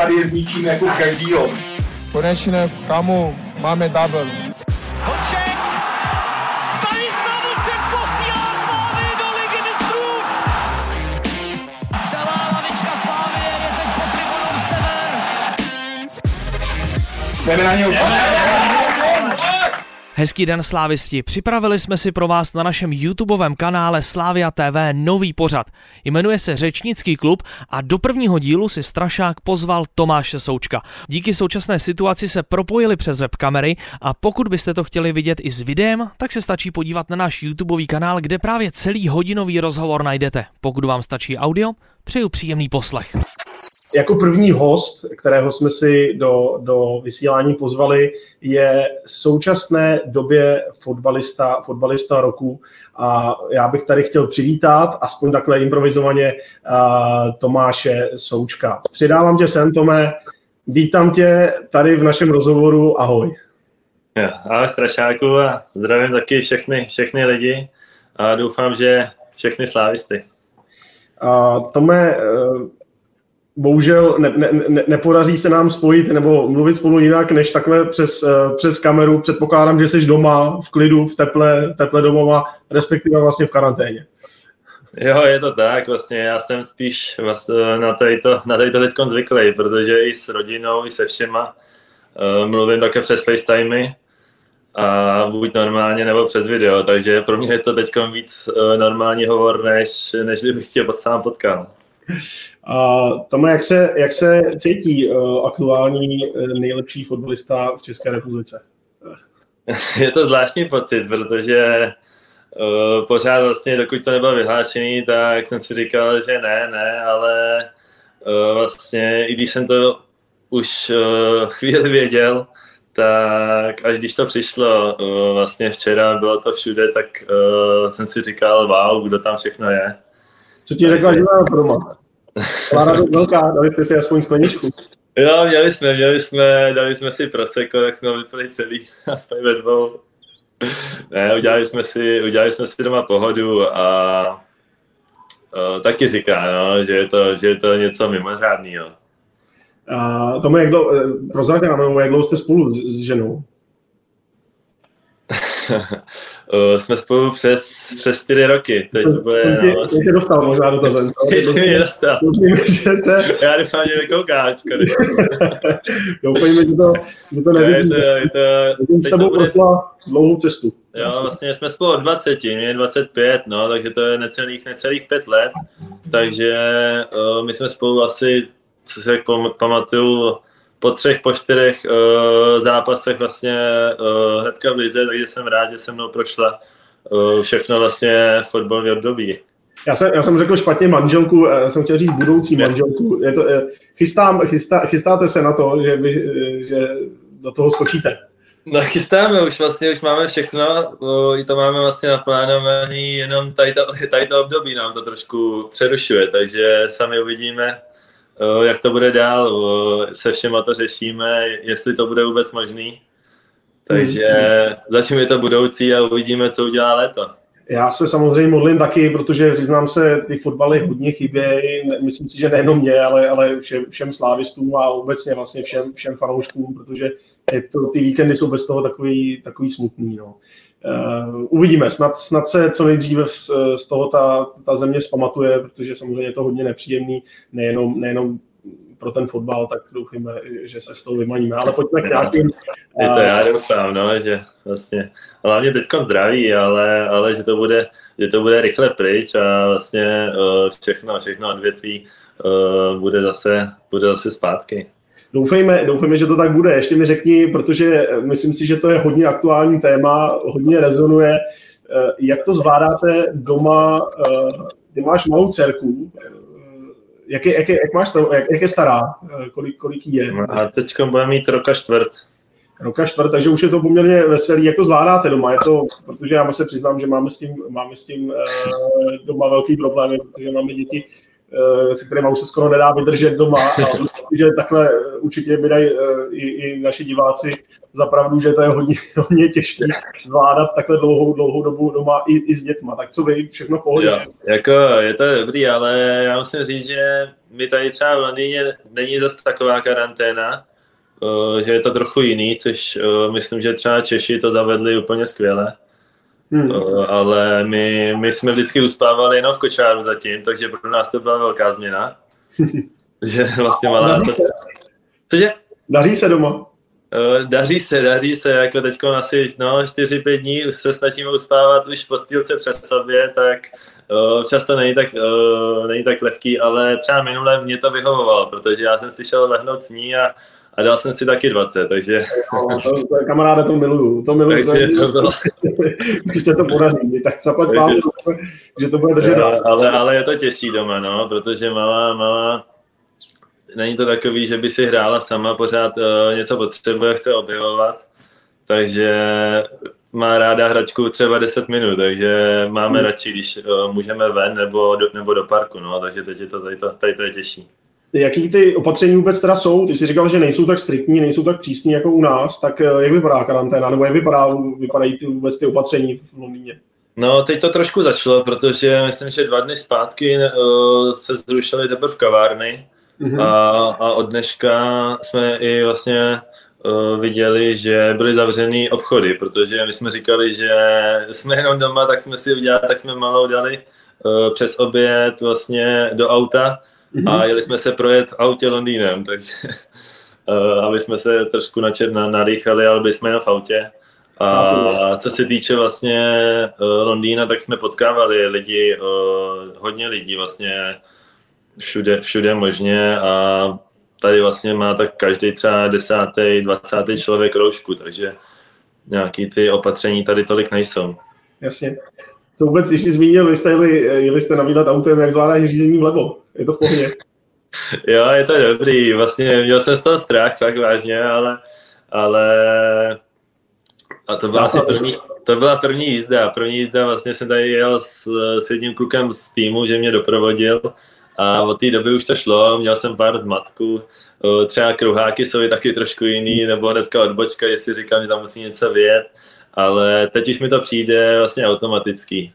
tady je zničíme jako každýho. Konečně, kamu, máme double. Hoček! Stanislav Hoček posílá Slávy do ligy mistrů! Celá lavička Slávie je teď pod tribunou Sever. Jdeme na něj už. Hezký den slávisti, připravili jsme si pro vás na našem YouTubeovém kanále Slávia TV nový pořad. Jmenuje se Řečnický klub a do prvního dílu si Strašák pozval Tomáše Součka. Díky současné situaci se propojili přes webkamery a pokud byste to chtěli vidět i s videem, tak se stačí podívat na náš YouTubeový kanál, kde právě celý hodinový rozhovor najdete. Pokud vám stačí audio, přeju příjemný poslech. Jako první host, kterého jsme si do, do vysílání pozvali, je v současné době fotbalista, fotbalista roku a já bych tady chtěl přivítat, aspoň takhle improvizovaně, uh, Tomáše Součka. Přidávám tě sem, Tome, vítám tě tady v našem rozhovoru, ahoj. Jo, ahoj Strašáku a zdravím taky všechny, všechny lidi a doufám, že všechny slávisty. Uh, Tome, uh, bohužel ne, ne, ne, nepodaří se nám spojit nebo mluvit spolu jinak, než takhle přes, uh, přes kameru. Předpokládám, že jsi doma, v klidu, v teple, teple domova, respektive vlastně v karanténě. Jo, je to tak, vlastně já jsem spíš vlastně na to, na to teď zvyklý, protože i s rodinou, i se všema uh, mluvím také přes FaceTimey a buď normálně nebo přes video, takže pro mě je to teď víc uh, normální hovor, než, než kdybych tě sám potkal. A tam jak se, jak se cítí uh, aktuální uh, nejlepší fotbalista v České republice? Je to zvláštní pocit, protože uh, pořád vlastně, dokud to nebylo vyhlášený, tak jsem si říkal, že ne, ne, ale uh, vlastně, i když jsem to už uh, chvíli věděl, tak až když to přišlo uh, vlastně včera, bylo to všude, tak uh, jsem si říkal, wow, kdo tam všechno je. Co ti řekla žena doma? Klára velká, dali jste si aspoň skleničku. Jo, měli jsme, měli jsme, dali jsme si proseko, tak jsme ho vypili celý, aspoň ve dvou. Ne, udělali jsme si, udělali jsme si doma pohodu a o, taky říká, no, že, je to, že je to něco mimořádného. A tomu, jak dlouho, prozraďte nám, jak dlouho jste spolu s, s ženou? Uh, jsme spolu přes, přes čtyři roky. Teď to bude, tě, no, tě dostal možná do toho. Ty jsi mě dostal. Já doufám, že nekoukáš. Doufejme, že to, že to nevidí. Je to, je to, s tebou bude... prošla dlouhou cestu. Jo, vlastně jsme spolu od 20, mě je 25, no, takže to je necelých, necelých pět let. Takže uh, my jsme spolu asi, co si pamatuju, po třech, po čtyřech uh, zápasech vlastně uh, hnedka v lize, takže jsem rád, že se mnou prošla uh, všechno vlastně fotbalní období. Já jsem, já jsem řekl špatně manželku, já jsem chtěl říct budoucí manželku. Je to, chystám, chystá, chystáte se na to, že, vy, že do toho skočíte? No chystáme už, vlastně už máme všechno, i to máme vlastně naplánovaný, jenom tady to, tady to období nám to trošku přerušuje, takže sami uvidíme, jak to bude dál, se všema to řešíme, jestli to bude vůbec možný. Takže hmm. začneme to budoucí a uvidíme, co udělá léto. Já se samozřejmě modlím taky, protože přiznám se, ty fotbaly hodně chybějí. Myslím si, že nejenom mě, ale, ale všem, všem slávistům a obecně vlastně všem, všem fanouškům, protože je to, ty víkendy jsou bez toho takový, takový smutný. No. Uh, uvidíme, snad, snad se co nejdříve z, z toho ta, ta země zpamatuje, protože samozřejmě je to hodně nepříjemný, nejenom, nejenom pro ten fotbal, tak doufíme, že se z toho vymaníme. Ale pojďme k nějakým... Je to já doufám, no, že vlastně, hlavně teď zdraví, ale, ale že, to bude, že to bude rychle pryč a vlastně všechno, všechno odvětví bude zase, bude zase zpátky. Doufejme, doufejme, že to tak bude. Ještě mi řekni, protože myslím si, že to je hodně aktuální téma, hodně rezonuje. Eh, jak to zvládáte doma? Ty máš malou dcerku, jak je, jak je, jak máš, jak, jak je stará? Kolik, kolik jí je? A teď bude mít roka čtvrt. Roka čtvrt, takže už je to poměrně veselý. Jak to zvládáte doma? Je to, protože já se přiznám, že máme s tím, máme s tím doma velký problémy, protože máme děti eh, se kterým už se skoro nedá vydržet doma. A že takhle určitě by dají i, i naši diváci zapravdu, že to je hodně, hodně těžké zvládat takhle dlouhou, dlouhou dobu doma i, i s dětma. Tak co vy, všechno pohodě? Jo, jako je to dobrý, ale já musím říct, že mi tady třeba v Londýně není zase taková karanténa, že je to trochu jiný, což myslím, že třeba Češi to zavedli úplně skvěle. Hmm. Ale my, my jsme vždycky uspávali jenom v kočáru zatím, takže pro nás to byla velká změna. že vlastně malá... To... Cože? Daří se doma? Daří se, daří se, jako teď asi no, 4-5 dní už se snažíme uspávat už v postýlce přes sobě, tak často není tak, není tak lehký, ale třeba minule mě to vyhovovalo, protože já jsem si šel lehnout s ní a a dal jsem si taky 20, takže... No, to, to, kamaráde, to miluju. To miluju. Takže to bylo... Když se to podaří, tak zaplať vám, že to bude držet. Ale, ale je to těžší doma, no, protože malá, malá, není to takový, že by si hrála sama, pořád uh, něco potřebuje, chce objevovat, takže má ráda hračku třeba 10 minut, takže máme hmm. radši, když uh, můžeme ven nebo do, nebo do parku, no, takže teď je to, tady to, tady to je těžší. Jaký ty opatření vůbec teda jsou? Ty jsi říkal, že nejsou tak striktní, nejsou tak přísní jako u nás, tak eh, jak vypadá karanténa, nebo jak vypadá, vypadají ty, vůbec ty opatření v Londýně? No, teď to trošku začalo, protože myslím, že dva dny zpátky uh, se zrušily teprve v kavárny mm-hmm. a, a od dneška jsme i vlastně uh, viděli, že byly zavřený obchody, protože my jsme říkali, že jsme jenom doma, tak jsme si udělali, tak jsme malou dali uh, přes oběd vlastně do auta. A jeli jsme se projet autě Londýnem, takže uh, aby jsme se trošku načer narýchali, ale byli jsme jenom v autě. A co se týče vlastně uh, Londýna, tak jsme potkávali lidi, uh, hodně lidí vlastně všude, všude možně a tady vlastně má tak každý třeba desátý, dvacátý člověk roušku, takže nějaký ty opatření tady tolik nejsou. Jasně. Co vůbec, když jsi zmínil, vy jste jeli, jeli jste na výlet autem, jak zvládáš řízení vlevo? Je to v pohodě? jo, je to dobrý. Vlastně měl jsem z toho strach, fakt vážně, ale, ale a to byla asi první, to byla první jízda. První jízda vlastně jsem tady jel s, s jedním klukem z týmu, že mě doprovodil a od té doby už to šlo, měl jsem pár zmatků, třeba kruháky jsou taky trošku jiný, nebo hnedka odbočka, jestli říkám, že tam musí něco vědět, ale teď už mi to přijde vlastně automatický.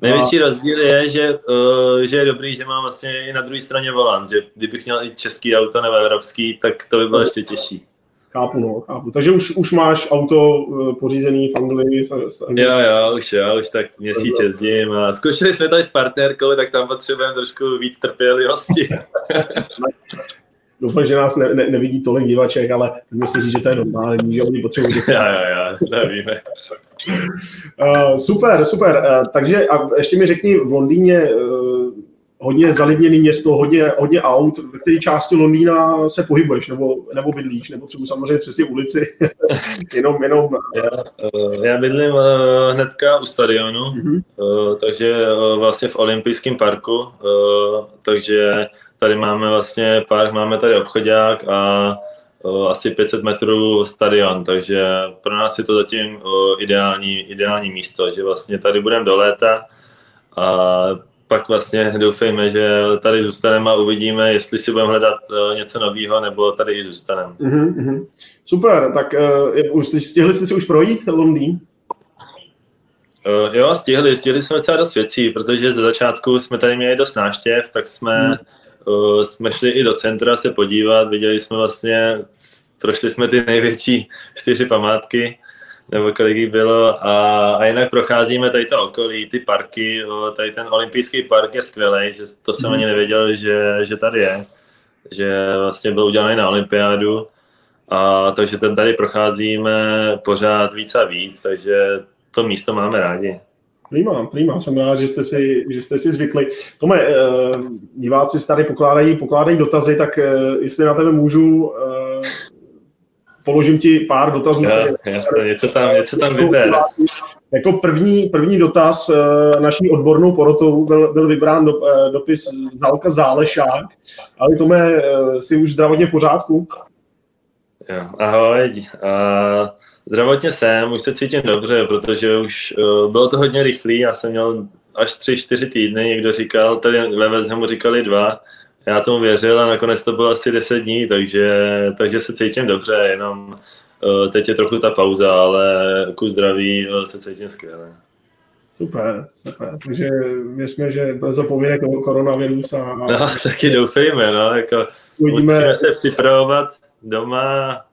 Největší rozdíl je, že, uh, že je dobrý, že mám vlastně i na druhé straně volant, že kdybych měl i český auto nebo evropský, tak to by bylo ještě těžší. Chápu, no, chápu. Takže už, už máš auto uh, pořízený v Anglii? S, s jo, jo, už jo, už tak měsíc jezdím a zkoušeli jsme to i s partnerkou, tak tam potřebujeme trošku víc trpělivosti. Doufám, že nás ne, ne, nevidí tolik divaček, ale myslím si, že to je normální, že oni potřebují. Jo, jo, jo, nevíme. Uh, super, super. Uh, takže a ještě mi řekni, v Londýně uh, hodně zalidněné město, hodně, hodně aut, ve které části Londýna se pohybuješ, nebo, nebo bydlíš, nebo třeba samozřejmě přes ty ulici, jenom, jenom... Já, já bydlím hnedka u stadionu, mm-hmm. takže vlastně v olympijském parku, takže tady máme vlastně park, máme tady obchodák a asi 500 metrů stadion, takže pro nás je to zatím ideální, ideální místo, že vlastně tady budeme do léta a pak vlastně doufejme, že tady zůstaneme a uvidíme, jestli si budeme hledat něco nového, nebo tady i zůstaneme. Mm-hmm. Super, tak uh, stihli jste si už projít Londýn? Uh, jo, stihli, stihli jsme docela dost věcí, protože ze začátku jsme tady měli dost náštěv, tak jsme mm uh, jsme šli i do centra se podívat, viděli jsme vlastně, prošli jsme ty největší čtyři památky, nebo kolik jich bylo a, a jinak procházíme tady to okolí, ty parky, tady ten olympijský park je skvělý, že to jsem ani nevěděl, že, že tady je, že vlastně byl udělaný na olympiádu a takže ten tady procházíme pořád víc a víc, takže to místo máme rádi. Prima, prima, jsem rád, že jste si, že jste si zvykli. Tome, eh, diváci tady pokládají, pokládají dotazy, tak eh, jestli na tebe můžu, eh, položím ti pár dotazů. Ja, jasně, něco tam, něco tam vyber. Jako první, první dotaz naší odbornou porotou byl, byl vybrán do, dopis Zálka Zálešák. Ale Tome, jsi už zdravotně v pořádku? Jo, ahoj. Uh... Zdravotně jsem, už se cítím dobře, protože už uh, bylo to hodně rychlý, já jsem měl až tři, čtyři týdny, někdo říkal, tady ve Vezhemu říkali dva, já tomu věřil a nakonec to bylo asi 10 dní, takže, takže se cítím dobře, jenom uh, teď je trochu ta pauza, ale ku zdraví uh, se cítím skvěle. Super, super. Takže věřme, že brzo pomine koronavirus a... No, taky doufejme, no, jako Uvidíme. musíme se připravovat doma.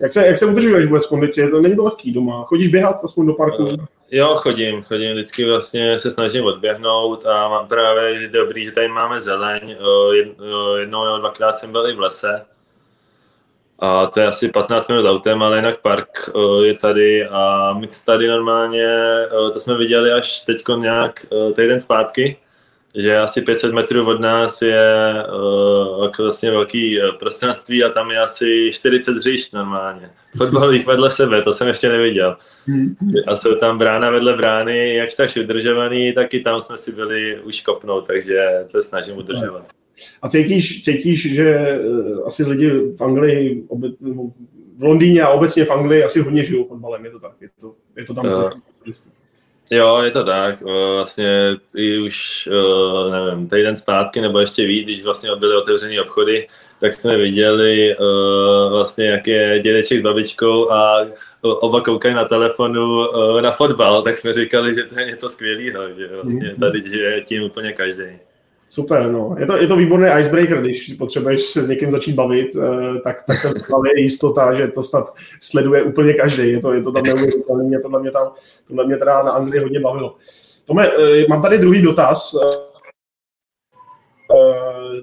Jak se, jak se udržuješ vůbec kondici? To není to lehký doma. Chodíš běhat aspoň do parku? Uh, jo, chodím, chodím. Vždycky vlastně se snažím odběhnout a mám právě že dobrý, že tady máme zeleň. Jednou nebo dvakrát jsem byl i v lese, a to je asi 15 minut autem, ale jinak park je tady a my tady normálně, to jsme viděli až teď nějak týden zpátky, že asi 500 metrů od nás je vlastně velký prostranství a tam je asi 40 hřišť normálně. Fotbalových vedle sebe, to jsem ještě neviděl. A jsou tam brána vedle brány, jakž tak udržovaný, tak i tam jsme si byli už kopnout, takže to snažím udržovat. A cítíš, cítíš, že eh, asi lidi v Anglii, v Londýně a obecně v Anglii asi hodně žijou fotbalem, je to tak? Je to, je to tam uh, Jo, je to tak. Vlastně i už, nevím, týden zpátky nebo ještě víc, když vlastně byly otevřené obchody, tak jsme viděli vlastně, jak je dědeček s babičkou a oba koukají na telefonu na fotbal, tak jsme říkali, že to je něco skvělého, že vlastně mhm. tady je tím úplně každý. Super, no. Je to, je to výborný icebreaker, když potřebuješ se s někým začít bavit, eh, tak, tak to je jistota, že to snad sleduje úplně každý. Je to, je to tam neuvěřitelné, to mě, tam, to mě teda na Anglii hodně bavilo. Tome, eh, mám tady druhý dotaz. Eh,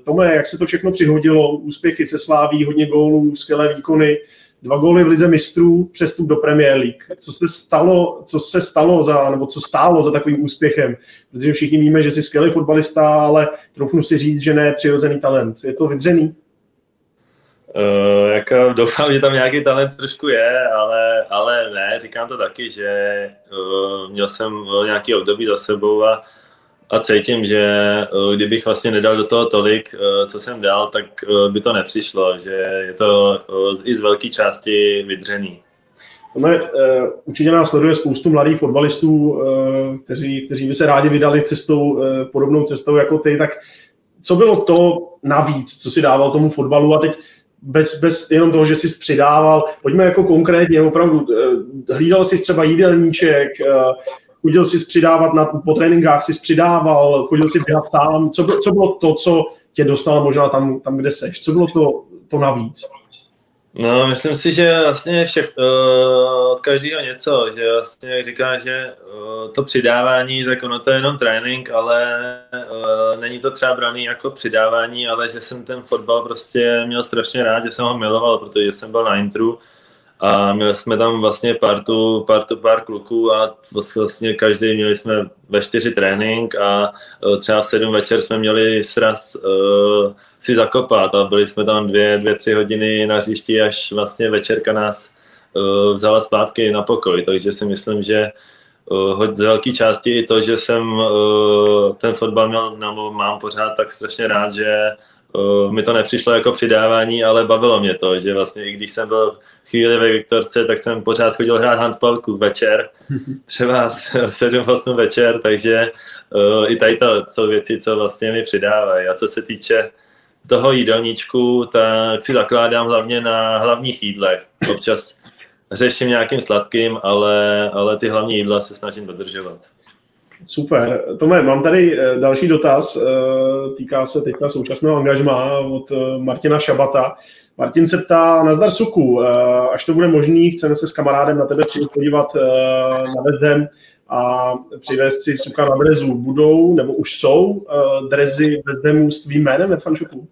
Tome, jak se to všechno přihodilo, úspěchy se sláví, hodně gólů, skvělé výkony, dva góly v Lize mistrů, přestup do Premier League. Co se stalo, co se stalo za, nebo co stálo za takovým úspěchem? Protože všichni víme, že jsi skvělý fotbalista, ale troufnu si říct, že ne přirozený talent. Je to vydřený? Uh, jako doufám, že tam nějaký talent trošku je, ale, ale ne, říkám to taky, že uh, měl jsem nějaký období za sebou a a cítím, že eh, kdybych vlastně nedal do toho tolik, eh, co jsem dal, tak eh, by to nepřišlo, že je to i z velké části vydřený. Tome, určitě nás sleduje spoustu mladých fotbalistů, kteří, kteří by se rádi vydali cestou, podobnou cestou jako ty, tak co bylo to navíc, co si dával tomu fotbalu a teď bez, bez jenom toho, že jsi přidával, pojďme jako konkrétně, opravdu, hlídal jsi třeba jídelníček, chodil si přidávat na, po tréninkách, si přidával, chodil si běhat sám. Co, co bylo to, co tě dostalo možná tam, tam kde seš? Co bylo to, to navíc? No, myslím si, že vlastně všech, uh, od každého něco, že vlastně jak říká, že uh, to přidávání, tak ono to je jenom trénink, ale uh, není to třeba braný jako přidávání, ale že jsem ten fotbal prostě měl strašně rád, že jsem ho miloval, protože jsem byl na intru, a měli jsme tam vlastně partu, partu pár kluků a vlastně každý měli jsme ve čtyři trénink a e, třeba v sedm večer jsme měli sraz uh, si zakopat a byli jsme tam dvě, dvě, tři hodiny na hřišti, až vlastně večerka nás uh, vzala zpátky na pokoj, takže si myslím, že uh, z velké části i to, že jsem uh, ten fotbal měl, mám pořád tak strašně rád, že uh, mi to nepřišlo jako přidávání, ale bavilo mě to, že vlastně i když jsem byl chvíli ve Viktorce, tak jsem pořád chodil hrát handspalku večer, třeba v 7-8 večer, takže uh, i tady to jsou věci, co vlastně mi přidávají. A co se týče toho jídelníčku, tak si zakládám hlavně na hlavních jídlech. Občas řeším nějakým sladkým, ale, ale ty hlavní jídla se snažím dodržovat. Super. Tome, mám tady eh, další dotaz, eh, týká se teďka současného angažmá od eh, Martina Šabata. Martin se ptá, nazdar Suku, až to bude možný, chceme se s kamarádem na tebe přijít podívat na Ham a přivést si Suka na drezu. Budou, nebo už jsou drezy West s tvým jménem ve fanshopu?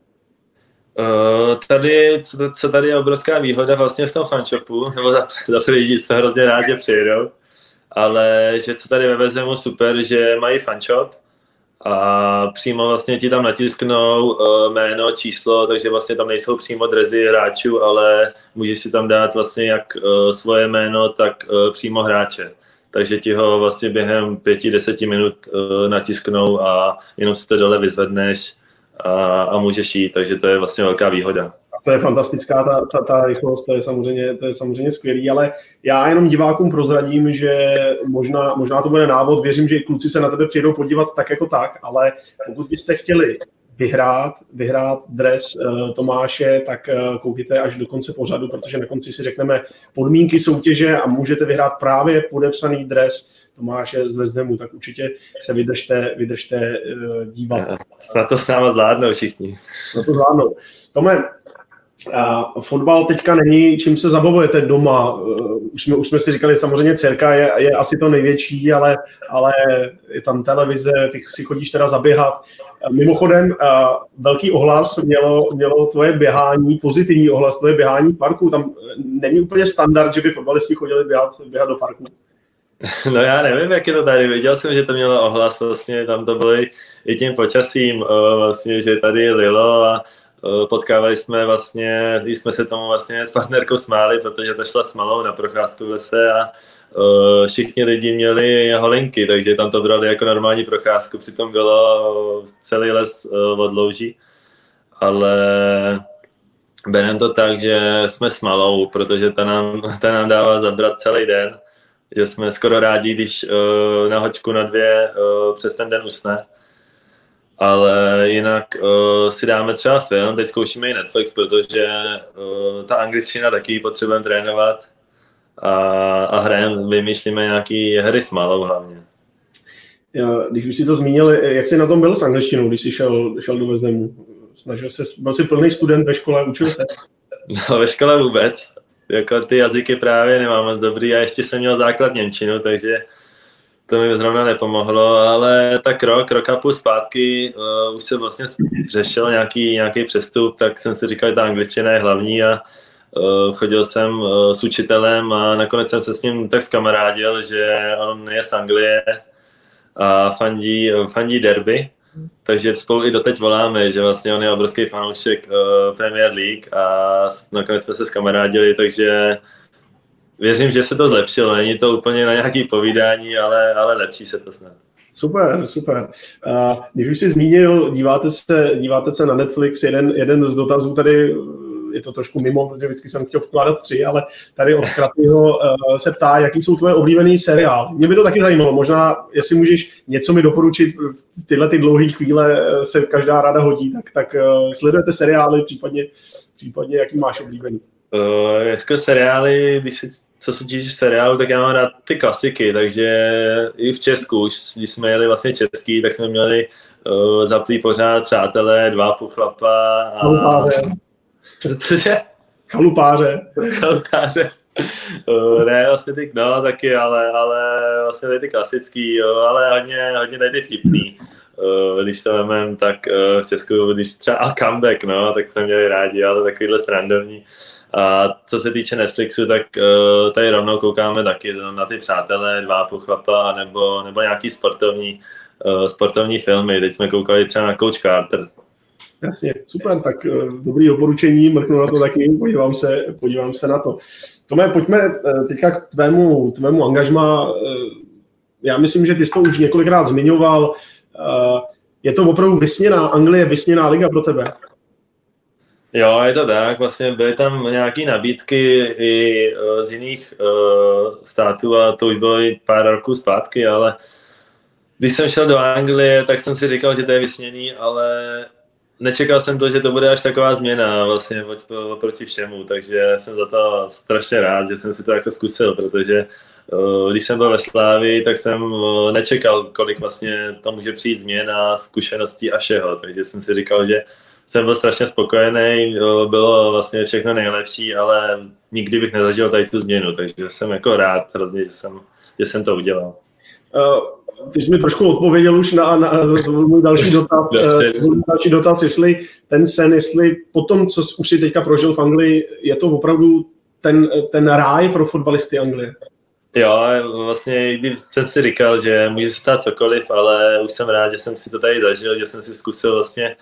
Tady, co, co tady je obrovská výhoda vlastně v tom fanshopu, nebo za, za lidi, co hrozně rádi přijedou, ale že co tady ve Vezemu super, že mají fanshop a přímo vlastně ti tam natisknou uh, jméno, číslo, takže vlastně tam nejsou přímo drezy hráčů, ale můžeš si tam dát vlastně jak uh, svoje jméno, tak uh, přímo hráče. Takže ti ho vlastně během pěti, deseti minut natisknou a jenom si to dole vyzvedneš a, a můžeš jít, takže to je vlastně velká výhoda. To je fantastická ta, ta, ta rychlost, to je, samozřejmě, to je samozřejmě skvělý, ale já jenom divákům prozradím, že možná, možná to bude návod, věřím, že i kluci se na tebe přijdou podívat tak jako tak, ale pokud byste chtěli vyhrát, vyhrát dres uh, Tomáše, tak uh, koukejte až do konce pořadu, protože na konci si řekneme podmínky soutěže a můžete vyhrát právě podepsaný dres Tomáše z Vezdemu, tak určitě se vydržte, vydržte uh, dívat. Snad to s náma zvládnou všichni. Snad to zvládnou. Tome, a fotbal teďka není, čím se zabavujete doma. Už jsme, už jsme si říkali, samozřejmě dcerka je, je asi to největší, ale, ale je tam televize, ty si chodíš teda zaběhat. Mimochodem, velký ohlas mělo, mělo tvoje běhání, pozitivní ohlas tvoje běhání v parku. Tam není úplně standard, že by fotbalisti chodili běhat, běhat do parku. No já nevím, jak je to tady. Viděl jsem, že to mělo ohlas, vlastně tam to bylo i tím počasím, vlastně, že tady lilo a potkávali jsme vlastně, jsme se tomu vlastně s partnerkou smáli, protože to šla s malou na procházku v lese a uh, všichni lidi měli holinky, takže tam to brali jako normální procházku, přitom bylo celý les uh, od louží, ale berem to tak, že jsme s malou, protože ta nám, ta nám dává zabrat celý den, že jsme skoro rádi, když uh, na hoďku na dvě přes ten den usne, ale jinak uh, si dáme třeba film, teď zkoušíme i Netflix, protože uh, ta angličtina taky potřebujeme trénovat a, a hrajeme, vymýšlíme nějaký hry s malou hlavně. Já, když už si to zmínil, jak jsi na tom byl s angličtinou, když jsi šel, šel do Vezdemu? Snažil se, byl jsi plný student ve škole, učil se? No, ve škole vůbec. Jako ty jazyky právě nemám moc dobrý a ještě jsem měl základ Němčinu, takže to mi zrovna nepomohlo, ale tak rok, rok a půl zpátky uh, už se vlastně řešil nějaký, nějaký přestup, tak jsem si říkal, že ta angličtina je hlavní a uh, chodil jsem uh, s učitelem a nakonec jsem se s ním tak zkamarádil, že on je z Anglie a fandí, fandí derby, takže spolu i doteď voláme, že vlastně on je obrovský fanoušek uh, Premier League a nakonec jsme se zkamarádili, takže věřím, že se to zlepšilo. Není to úplně na nějaký povídání, ale, ale lepší se to snad. Super, super. Když už jsi zmínil, díváte se, díváte se na Netflix, jeden, jeden z dotazů tady je to trošku mimo, protože vždycky jsem chtěl vkládat tři, ale tady od Kratýho uh, se ptá, jaký jsou tvoje oblíbený seriál. Mě by to taky zajímalo, možná, jestli můžeš něco mi doporučit, tyhle ty dlouhé chvíle se každá rada hodí, tak, tak uh, sledujete seriály, případně, případně jaký máš oblíbený. Uh, jako seriály, když si, co se týče seriálu, tak já mám rád ty klasiky, takže i v Česku, už když jsme jeli vlastně český, tak jsme měli uh, zaplý pořád Přátelé, Dva půl chlapa a... Chalupáře. Cože? Chalupáře. Chalupáře. Uh, ne, vlastně ty, no taky, ale, ale vlastně tady ty klasický, jo, ale hodně, hodně tady ty vtipný. Uh, když to vemem, tak uh, v Česku, když třeba comeback, no, tak jsme měli rádi, ale takovýhle strandovní. A co se týče Netflixu, tak uh, tady rovnou koukáme taky na ty přátelé, dva pochlapa, nebo, nebo nějaký sportovní, uh, sportovní filmy. Teď jsme koukali třeba na Coach Carter. Jasně, super, tak uh, dobrý doporučení, mrknu na to taky, podívám se, podívám se na to. Tome, pojďme teďka k tvému, tvému angažma. Já myslím, že ty jsi to už několikrát zmiňoval. Je to opravdu vysněná, Anglie vysněná liga pro tebe? Jo, je to tak. Vlastně byly tam nějaké nabídky i uh, z jiných uh, států a to už bylo i pár roků zpátky, ale když jsem šel do Anglie, tak jsem si říkal, že to je vysněný, ale nečekal jsem to, že to bude až taková změna vlastně oproti všemu, takže jsem za to strašně rád, že jsem si to jako zkusil, protože uh, když jsem byl ve Slávi, tak jsem uh, nečekal, kolik vlastně to může přijít změna, zkušeností a všeho, takže jsem si říkal, že jsem byl strašně spokojený, bylo vlastně všechno nejlepší, ale nikdy bych nezažil tady tu změnu, takže jsem jako rád hrozně, že jsem, že jsem to udělal. Uh, ty jsi mi trošku odpověděl už na, na, na můj další dotaz, uh, další dotaz, jestli ten sen, jestli po tom, co už si teďka prožil v Anglii, je to opravdu ten, ten ráj pro fotbalisty Anglie? Jo, vlastně když jsem si říkal, že může se stát cokoliv, ale už jsem rád, že jsem si to tady zažil, že jsem si zkusil vlastně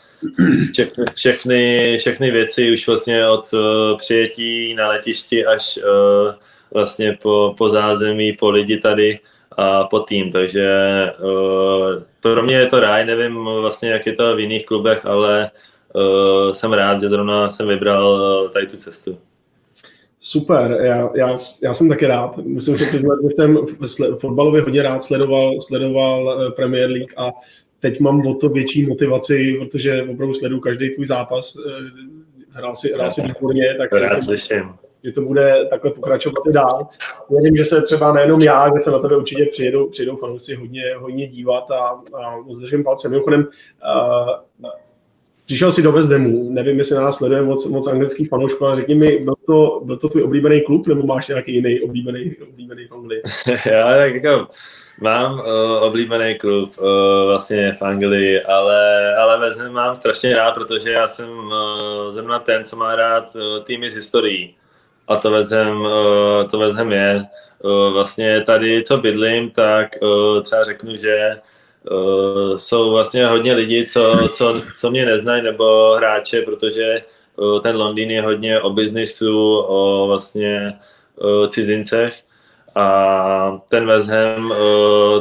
všechny, všechny, všechny věci už vlastně od uh, přijetí na letišti až uh, vlastně po, po zázemí, po lidi tady a po tým, takže uh, pro mě je to ráj, nevím vlastně, jak je to v jiných klubech, ale uh, jsem rád, že zrovna jsem vybral tady tu cestu. Super, já, já, já jsem taky rád. Musím se přiznat, že jsem fotbalově hodně rád sledoval, sledoval Premier League a teď mám o to větší motivaci, protože opravdu sleduju každý tvůj zápas. Hrál si, hrál si výborně, tak rád slyším že to bude takhle pokračovat i dál. Věřím, že se třeba nejenom já, že se na tebe určitě přijedou, přijedou fanoušci hodně, hodně dívat a, a zdržím palce. Mimochodem, uh, přišel si do West Hamu, nevím, jestli nás sleduje moc, moc anglických fanoušků, ale řekni mi, byl to, byl to tvůj oblíbený klub, nebo máš nějaký jiný oblíbený, oblíbený v Anglii? já tak jako mám uh, oblíbený klub uh, vlastně v Anglii, ale, ale West Ham mám strašně rád, protože já jsem uh, zrovna ten, co má rád uh, týmy z historií a to vezem, eh, to vezem je. Eh, vlastně tady, co bydlím, tak eh, třeba řeknu, že jsou vlastně hodně lidí, co, co, co mě neznají, nebo hráče, protože ten Londýn je hodně o biznisu, o vlastně o cizincech a ten West Ham,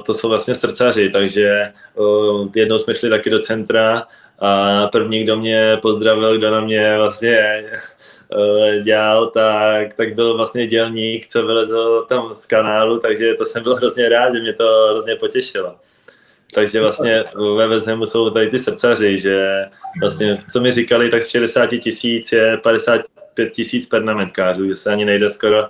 to jsou vlastně srdcaři, takže jednou jsme šli taky do centra a první, kdo mě pozdravil, kdo na mě vlastně eh, dělal, tak, tak byl vlastně dělník, co vylezl tam z kanálu, takže to jsem byl hrozně rád, že mě to hrozně potěšilo. Takže vlastně ve Vezhemu jsou tady ty srdcaři, že vlastně, co mi říkali, tak z 60 tisíc je 55 tisíc pernamentkářů, že se ani nejde skoro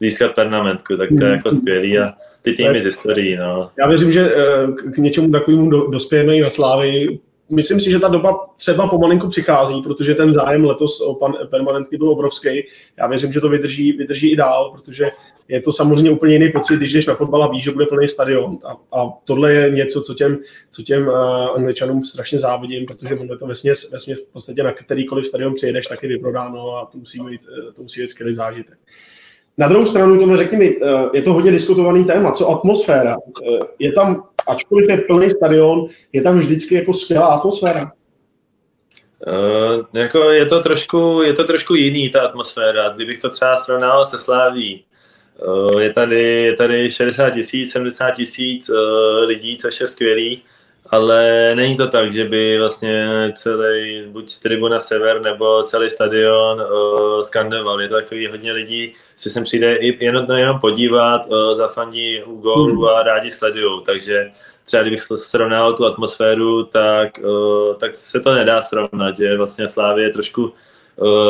získat pernamentku, tak to je jako skvělý a ty týmy z historií, no. Já věřím, že eh, k něčemu takovému dospějeme i na Slávy myslím si, že ta doba třeba pomalinku přichází, protože ten zájem letos o pan, permanentky byl obrovský. Já věřím, že to vydrží, vydrží i dál, protože je to samozřejmě úplně jiný pocit, když jdeš na fotbal a víš, že bude plný stadion. A, a tohle je něco, co těm, co těm uh, angličanům strašně závidím, protože bude to vesměs, vesměs v podstatě na kterýkoliv stadion přijedeš, taky vyprodáno a to musí být, eh, to musí být skvělý zážitek. Na druhou stranu, to řekni mi, eh, je to hodně diskutovaný téma, co atmosféra. Je tam ačkoliv je plný stadion, je tam vždycky jako skvělá atmosféra. Uh, jako je, to trošku, je to trošku jiný, ta atmosféra. Kdybych to třeba srovnal se Sláví, je tady, je tady 60 tisíc, 70 tisíc uh, lidí, což je skvělý ale není to tak, že by vlastně celý, buď tribuna Sever nebo celý stadion uh, skandoval. Je to takový hodně lidí, si sem přijde i jenom, jenom podívat, uh, zafandí u gólu a rádi sledují. Takže třeba kdybych srovnal tu atmosféru, tak, uh, tak se to nedá srovnat, že vlastně Slávě je trošku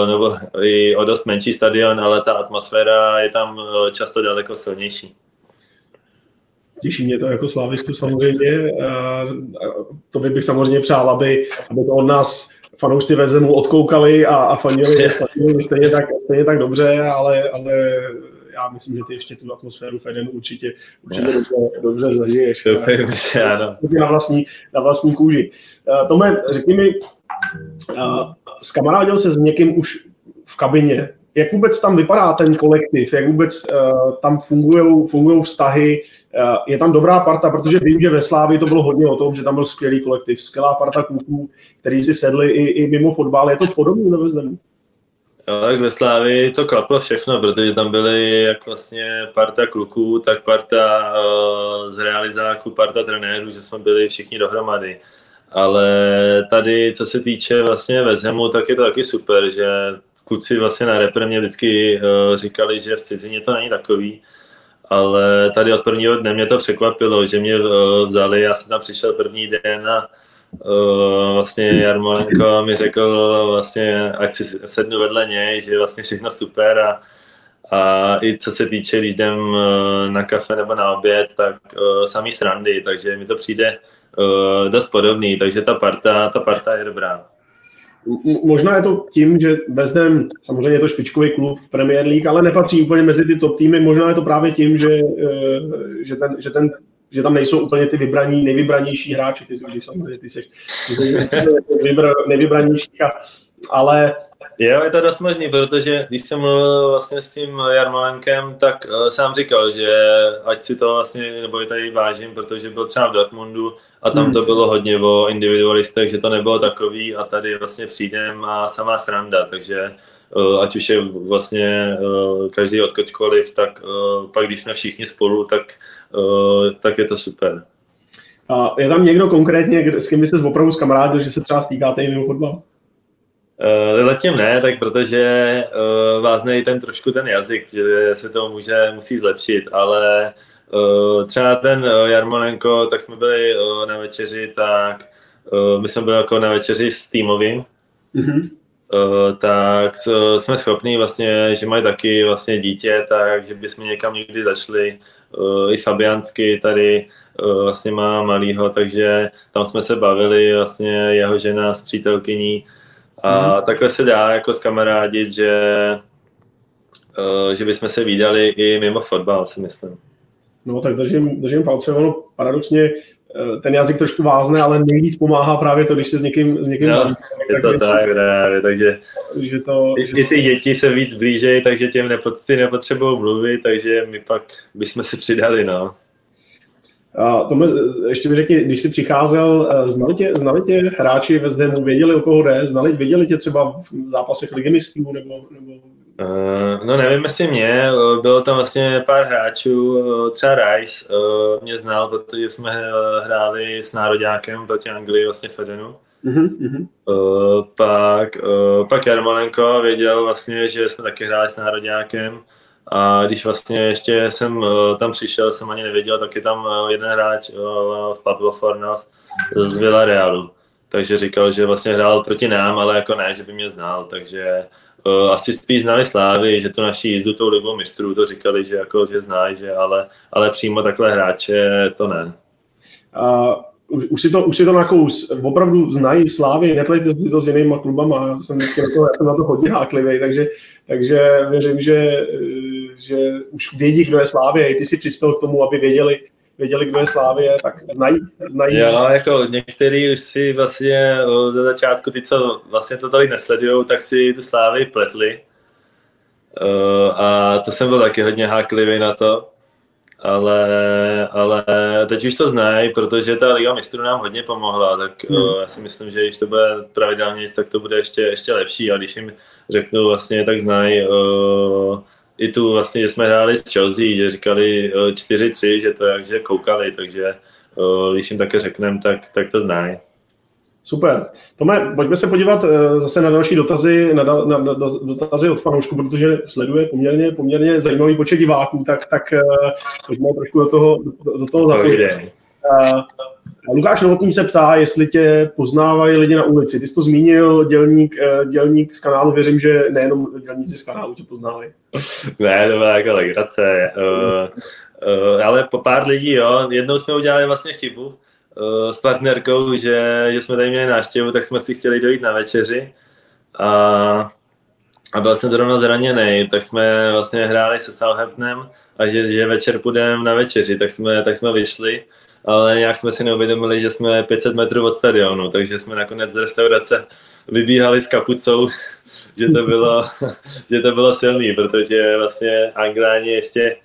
nebo i o dost menší stadion, ale ta atmosféra je tam uh, často daleko silnější. Těší mě to jako slavistu samozřejmě. To bych samozřejmě přál, aby, aby to od nás fanoušci Vezemu odkoukali a, a fanili, fanili stejně, tak, stejně tak dobře, ale, ale já myslím, že ty ještě tu atmosféru Fedenu určitě, určitě dobře, dobře zažiješ. Na vlastní, na vlastní kůži. Tome, řekni mi, skamarádil se s někým už v kabině, jak vůbec tam vypadá ten kolektiv, jak vůbec uh, tam fungují vztahy, uh, je tam dobrá parta, protože vím, že ve Slávi to bylo hodně o tom, že tam byl skvělý kolektiv, skvělá parta kluků, který si sedli i, i mimo fotbal. Je to podobné nebo Vezdenu? Jo, tak ve Slávi to klaplo všechno, protože tam byly jak vlastně parta kluků, tak parta uh, z realizáků, parta trenérů, že jsme byli všichni dohromady. Ale tady, co se týče vlastně Vezhemu, tak je to taky super, že kluci vlastně na repre mě vždycky uh, říkali, že v cizině to není takový, ale tady od prvního dne mě to překvapilo, že mě uh, vzali, já jsem tam přišel první den a uh, vlastně Jarmolenko mi řekl vlastně, ať si sednu vedle něj, že je vlastně všechno super a, a i co se týče, když jdem na kafe nebo na oběd, tak samý srandy, takže mi to přijde uh, dost podobný, takže ta parta, ta parta je dobrá. Možná je to tím, že Bezdem, samozřejmě je to špičkový klub v Premier League, ale nepatří úplně mezi ty top týmy. Možná je to právě tím, že, eh, že, ten, že, ten, že tam nejsou úplně ty vybraní, nejvybranější hráči, ty, když samozřejmě ty jsi nejvybranější, ale Jo, je to dost možný, protože když jsem mluvil vlastně s tím Jarmolenkem, tak uh, sám říkal, že ať si to vlastně, nebo je tady vážím, protože byl třeba v Dortmundu a tam hmm. to bylo hodně o individualistech, že to nebylo takový a tady vlastně přijdem a samá sranda, takže uh, ať už je vlastně uh, každý odkudkoliv, tak uh, pak když jsme všichni spolu, tak, uh, tak je to super. A je tam někdo konkrétně, s kým by se opravdu zkamarádil, že se třeba stýkáte i mimo fotbal? Uh, zatím ne, tak protože uh, vázne i ten trošku ten jazyk, že se to může, musí zlepšit, ale uh, třeba ten uh, Jarmolenko, tak jsme byli uh, na večeři, tak uh, my jsme byli jako na večeři s týmovým, mm-hmm. uh, tak uh, jsme schopní vlastně, že mají taky vlastně dítě, takže bychom někam někdy zašli, uh, i Fabiansky tady vlastně má malýho, takže tam jsme se bavili, vlastně jeho žena s přítelkyní, a hmm. takhle se dá jako skamarádit, že, uh, že bychom se výdali i mimo fotbal, si myslím. No tak držím, držím palce, ono paradoxně eh, ten jazyk trošku vázne, ale nejvíc pomáhá právě to, když se s někým, s někým no, baví. Je to tak, právě, takže že to, i, že... i ty děti se víc blížejí, takže těm nepot, ty nepotřebují mluvit, takže my pak bychom si přidali, no. A tomu, ještě mi řekni, když jsi přicházel, eh, znali tě, znali tě hráči ve Zdemu, věděli, o koho jde, znali, věděli tě třeba v zápasech ligy mistrů, nebo, nebo... Uh, no nevím, jestli mě, bylo tam vlastně pár hráčů, třeba Rice uh, mě znal, protože jsme hráli s nároďákem proti Anglii, vlastně Fedenu. Uh-huh, uh, pak, uh, pak Jarmolenko věděl vlastně, že jsme taky hráli s nároďákem. A když vlastně ještě jsem eh, tam přišel, jsem ani nevěděl, tak je tam eh, jeden hráč eh, v Pablo Fornas z Villarealu. Takže říkal, že vlastně hrál proti nám, ale jako ne, že by mě znal, takže uh, asi spíš znali Slávy, že tu naší jízdu tou ligou mistrů, to říkali, že jako, že znají, že ale, ale přímo takhle hráče to ne. Uh, už, si to, už si to nakous, opravdu znají Slávy, neplejte si to s jinýma klubama, já jsem, na to, já jsem na to hodně háklivý, takže, takže věřím, že že už vědí, kdo je Slávě, i ty si přispěl k tomu, aby věděli, věděli, kdo je Slávě, tak znají. znají. Jo, jako některý už si vlastně ze začátku, ty, co vlastně to tady nesledují, tak si tu Slávy pletli. a to jsem byl taky hodně háklivý na to. Ale, ale teď už to znají, protože ta Liga mistrů nám hodně pomohla, tak hmm. já si myslím, že když to bude pravidelně, tak to bude ještě, ještě lepší a když jim řeknu vlastně, tak znají i tu vlastně, že jsme hráli s Chelsea, že říkali 4-3, eh, že to jakže koukali, takže eh, když jim také řekneme, tak, tak to znají. Super. Tome, pojďme se podívat eh, zase na další dotazy, na, na, na dotazy od fanoušku, protože sleduje poměrně, poměrně zajímavý počet diváků, tak, tak pojďme trošku do toho, do toho zapojit. Lukáš Novotný se ptá, jestli tě poznávají lidi na ulici. Ty jsi to zmínil, dělník, eh, dělník z kanálu, věřím, že nejenom dělníci z kanálu tě poznávají. Ne, to byla jako legrace. Uh, uh, ale po pár lidí, jo. Jednou jsme udělali vlastně chybu uh, s partnerkou, že, že jsme tady měli návštěvu, tak jsme si chtěli dojít na večeři. A, a byl jsem zrovna zraněný, tak jsme vlastně hráli se Southamptonem a že, že večer půjdeme na večeři, tak jsme, tak jsme vyšli ale nějak jsme si neuvědomili, že jsme 500 metrů od stadionu, takže jsme nakonec z restaurace vybíhali s kapucou, že to bylo, že to bylo silný, protože vlastně Angláni ještě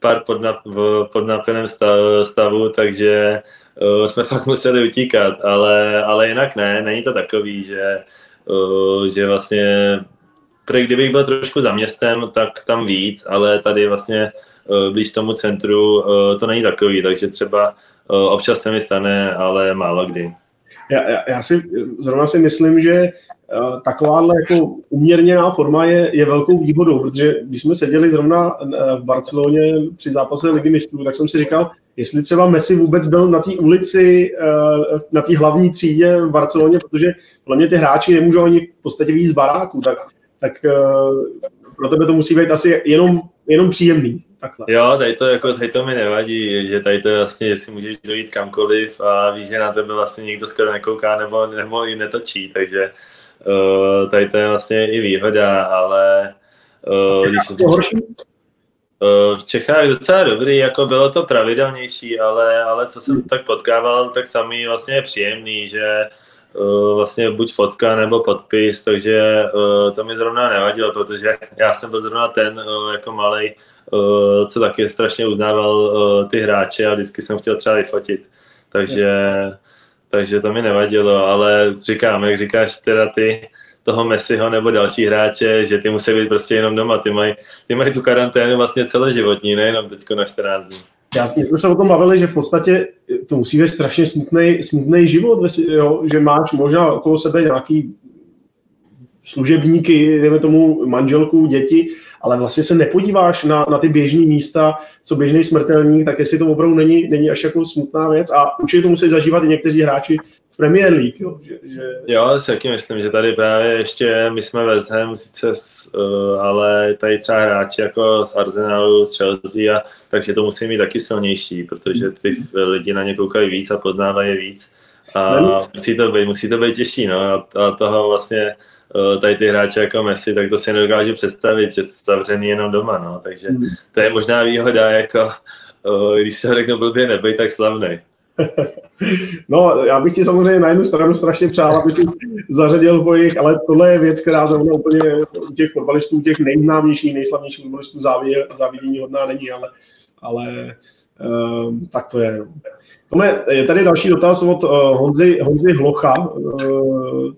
pár pod, v podnapeném stavu, stavu, takže uh, jsme fakt museli utíkat, ale, ale jinak ne, není to takový, že, uh, že vlastně kdybych byl trošku za městem, tak tam víc, ale tady vlastně uh, blíž tomu centru uh, to není takový, takže třeba Občas se mi stane, ale málo kdy. Já, já, já si zrovna si myslím, že uh, takováhle jako umírněná forma je, je velkou výhodou, protože když jsme seděli zrovna v Barceloně při zápase Ligy mistrů, tak jsem si říkal, jestli třeba Messi vůbec byl na té ulici, na té hlavní třídě v Barceloně, protože podle mě ty hráči nemůžou ani v podstatě víc z baráku, tak, tak pro tebe to musí být asi jenom, jenom příjemný. Takhle. Jo, tady to, jako, tady to mi nevadí, že tady to je vlastně, že si můžeš dojít kamkoliv a víš, že na tebe vlastně nikdo skoro nekouká nebo, nebo i netočí, takže uh, tady to je vlastně i výhoda, ale uh, když, uh, v Čechách docela dobrý, jako bylo to pravidelnější, ale, ale co jsem tak potkával, tak samý vlastně je příjemný, že uh, vlastně buď fotka nebo podpis, takže uh, to mi zrovna nevadilo, protože já jsem byl zrovna ten uh, jako malý Eh, co taky strašně uznával eh, ty hráče a vždycky jsem chtěl třeba vyfotit. Takže, takže to mi nevadilo, ale říkám, jak říkáš teda ty, toho Messiho nebo další hráče, že ty musí být prostě jenom doma, ty mají, ty mají tu karanténu vlastně celoživotní, nejenom teď na 14 dní. Já jsme se o tom bavili, že v podstatě to musí být strašně smutný, smutný život, jo? že máš možná okolo sebe nějaký služebníky, dejme tomu manželku, děti, ale vlastně se nepodíváš na, na ty běžné místa, co běžný smrtelník, tak jestli to opravdu není, není až jako smutná věc a určitě to musí zažívat i někteří hráči v Premier League. Jo, že, že... jo si taky myslím, že tady právě ještě my jsme West Ham, sice, uh, ale tady třeba hráči jako z Arsenalu, z Chelsea, a, takže to musí mít taky silnější, protože ty lidi na ně koukají víc a poznávají víc. A musí to být, musí to být těžší, no, a, a toho vlastně Eh, tady ty hráče jako Messi, tak to si nedokážu představit, že zavřený jenom doma, no. takže hmm. to je možná výhoda, jako eh, když se řeknu blbě, nebej tak slavný. No, já bych ti samozřejmě na jednu stranu strašně přál, aby si zařadil po jich, ale tohle je věc, která zrovna úplně u těch fotbalistů, těch nejznámějších, nejslavnějších fotbalistů závidění hodná není, ale, ale um, tak to je. Tome, je tady další dotaz od uh, Honzy, Honzy Hlocha. Uh,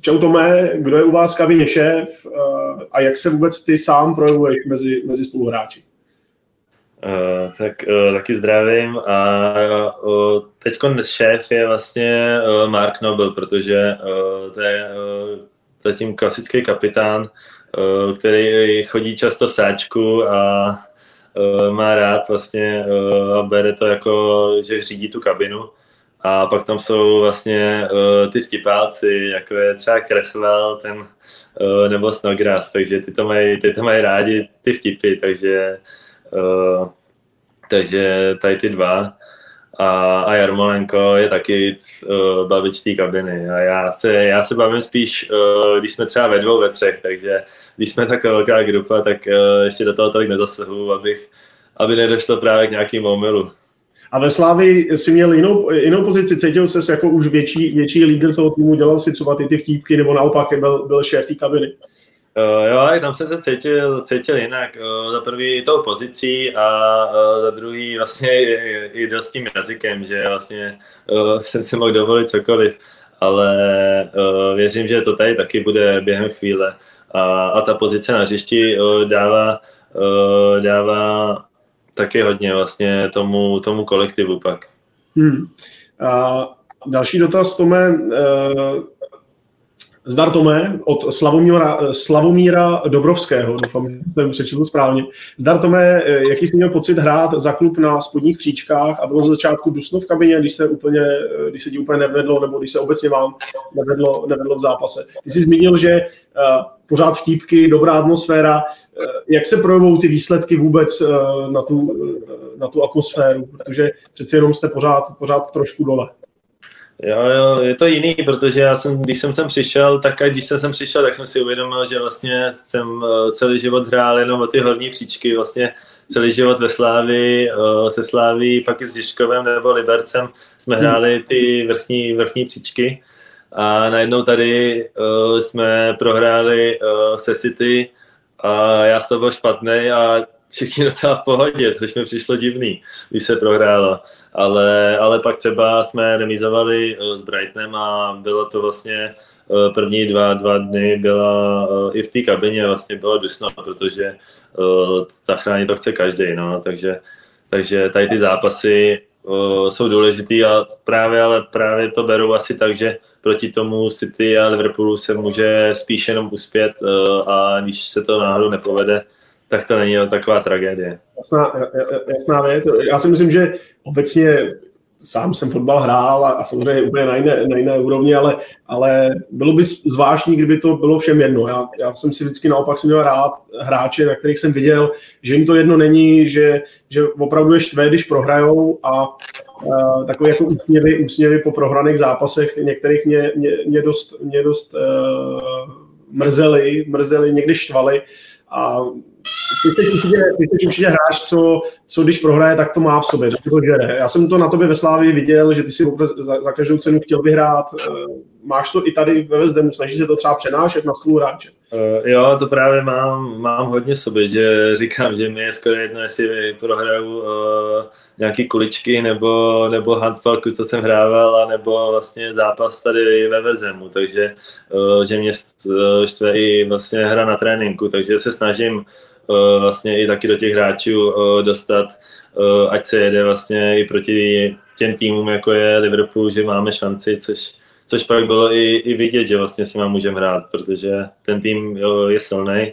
Čau Tome, kdo je u vás kabině šéf eh, a jak se vůbec ty sám projevuješ mezi, mezi spoluhráči? Uh, tak uh, taky zdravím a uh, teď šéf je vlastně uh, Mark Nobel, protože uh, to je uh, zatím klasický kapitán, uh, který chodí často v sáčku a uh, má rád vlastně uh, a bere to jako, že řídí tu kabinu a pak tam jsou vlastně uh, ty vtipáci, jako je třeba Creswell, ten uh, nebo Snodgrass, takže ty to mají, ty to mají rádi, ty vtipy, takže, uh, takže tady ty dva. A, a Jarmolenko je taky uh, bavič té kabiny. A já se, já se bavím spíš, uh, když jsme třeba ve dvou, ve třech, takže když jsme taková velká grupa, tak uh, ještě do toho tolik nezasahu, abych, aby nedošlo právě k nějakým omylu. A ve Slávi si měl jinou, jinou pozici, cítil se jako už větší, větší lídr toho týmu, dělal si třeba ty, ty vtípky, nebo naopak byl, byl šéf té kabiny? Uh, jo, tam jsem se cítil, cítil jinak. Uh, za prvý tou pozicí a uh, za druhý vlastně i, i dost tím jazykem, že vlastně uh, jsem si mohl dovolit cokoliv, ale uh, věřím, že to tady taky bude během chvíle. A, a ta pozice na hřišti uh, dává, uh, dává taky hodně vlastně tomu, tomu kolektivu pak. Hmm. A další dotaz, Tome. Zdar Tome od Slavomíra, Slavomíra Dobrovského, doufám, že jsem přečetl správně. Zdar Tome, eh, jaký jsi měl pocit hrát za klub na spodních příčkách a bylo z začátku dusno v kabině, když se úplně, eh, když se ti úplně nevedlo, nebo když se obecně vám nevedlo, nevedlo v zápase. Ty jsi zmínil, že uh, pořád vtípky, dobrá atmosféra. Eh, jak se projevují ty výsledky vůbec eh, na tu, eh, na tu atmosféru? Protože přeci jenom jste pořád, pořád trošku dole. Jo, jo, je to jiný, protože já jsem, když jsem sem přišel, tak a když jsem sem přišel, tak jsem si uvědomil, že vlastně jsem celý život hrál jenom o ty horní příčky, vlastně celý život ve Slávi, se Sláví, pak i s Žižkovem nebo Libercem jsme hmm. hráli ty vrchní, vrchní příčky a najednou tady uh, jsme prohráli se City a já z toho byl špatný a všichni docela v pohodě, což mi přišlo divný, když se prohrálo. Ale, ale pak třeba jsme remizovali uh, s Brightonem a bylo to vlastně uh, první dva, dva dny byla uh, i v té kabině vlastně bylo dusno, protože zachránit to chce každý, no, takže, takže tady ty zápasy jsou důležitý a právě, ale právě to beru asi tak, že proti tomu City a Liverpoolu se může spíš jenom uspět a když se to náhodou nepovede, tak to není taková tragédie. Jasná, jasná věc. Já si myslím, že obecně sám jsem fotbal hrál a, a samozřejmě úplně na jiné, na jiné úrovni, ale, ale bylo by zvláštní, kdyby to bylo všem jedno. Já, já jsem si vždycky naopak jsem měl rád hráče, na kterých jsem viděl, že jim to jedno není, že, že opravdu je štve, když prohrajou a uh, takový jako úsměvy, úsměvy po prohraných zápasech některých mě, mě, mě dost, mě dost uh, mrzeli, mrzeli, někdy štvali a ty jsi určitě, ty hráč, co, co když prohraje, tak to má v sobě, to žere. Já jsem to na tobě ve Slávii viděl, že ty si za, za každou cenu chtěl vyhrát. Eh, máš to i tady ve Vezdemu, snažíš se to třeba přenášet na spoluhráče? Uh, jo, to právě mám, mám hodně sobě, že říkám, že mi je skoro jedno, jestli prohraju uh, nějaký kuličky nebo, nebo Hanspalku, co jsem hrával, nebo vlastně zápas tady ve Vezemu, takže uh, že mě štve i vlastně hra na tréninku, takže se snažím vlastně i taky do těch hráčů uh, dostat, uh, ať se jede vlastně i proti těm týmům, jako je Liverpool, že máme šanci, což což pak bylo i, i vidět, že vlastně s nima můžeme hrát, protože ten tým je silný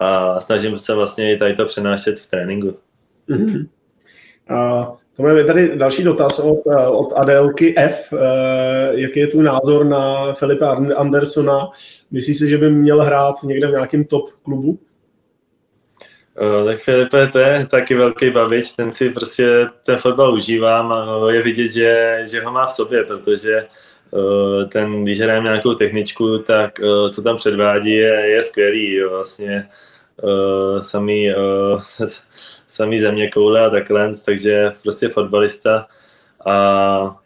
a snažím se vlastně i tady to přenášet v tréninku. Mm-hmm. A to je tady další dotaz od, od Adelky F. Jaký je tvůj názor na Filipa Andersona? Myslíš si, že by měl hrát někde v nějakém top klubu? Uh, tak Filipe, to je taky velký bavič, ten si prostě ten fotbal užívám a je vidět, že, že ho má v sobě, protože uh, ten, když hrajeme nějakou techničku, tak uh, co tam předvádí je, je skvělý, jo, vlastně samý, samý země koule a takhle, takže prostě fotbalista a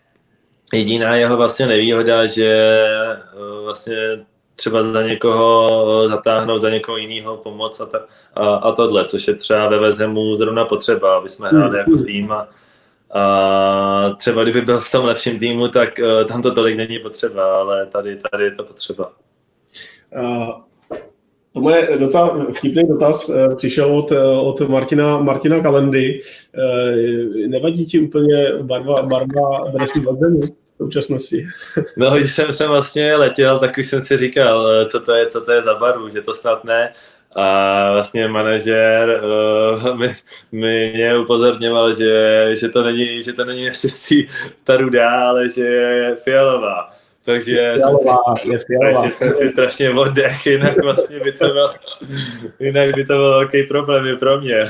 jediná jeho vlastně nevýhoda, že vlastně třeba za někoho zatáhnout, za někoho jiného pomoc a, ta, a, a tohle, což je třeba ve Vezemu zrovna potřeba, aby jsme hráli jako tým a, a třeba kdyby byl v tom lepším týmu, tak uh, tam to tolik není potřeba, ale tady, tady je to potřeba. Uh, to je docela vtipný dotaz, uh, přišel od, od Martina, Martina Kalendy. Uh, nevadí ti úplně barva, barva dresů Vezemu? V současnosti. No, když jsem sem vlastně letěl, tak už jsem si říkal, eh, co to je, co to je za barvu, že to snad ne. A vlastně manažer uh, mi, mi mě upozorňoval, že, že, to není, že to není naštěstí ta rudá, ale že je fialová. Takže, fialová, jsem si, takže jsem si strašně oddech, jinak vlastně by to byl, jinak by to byl velký problém i pro mě.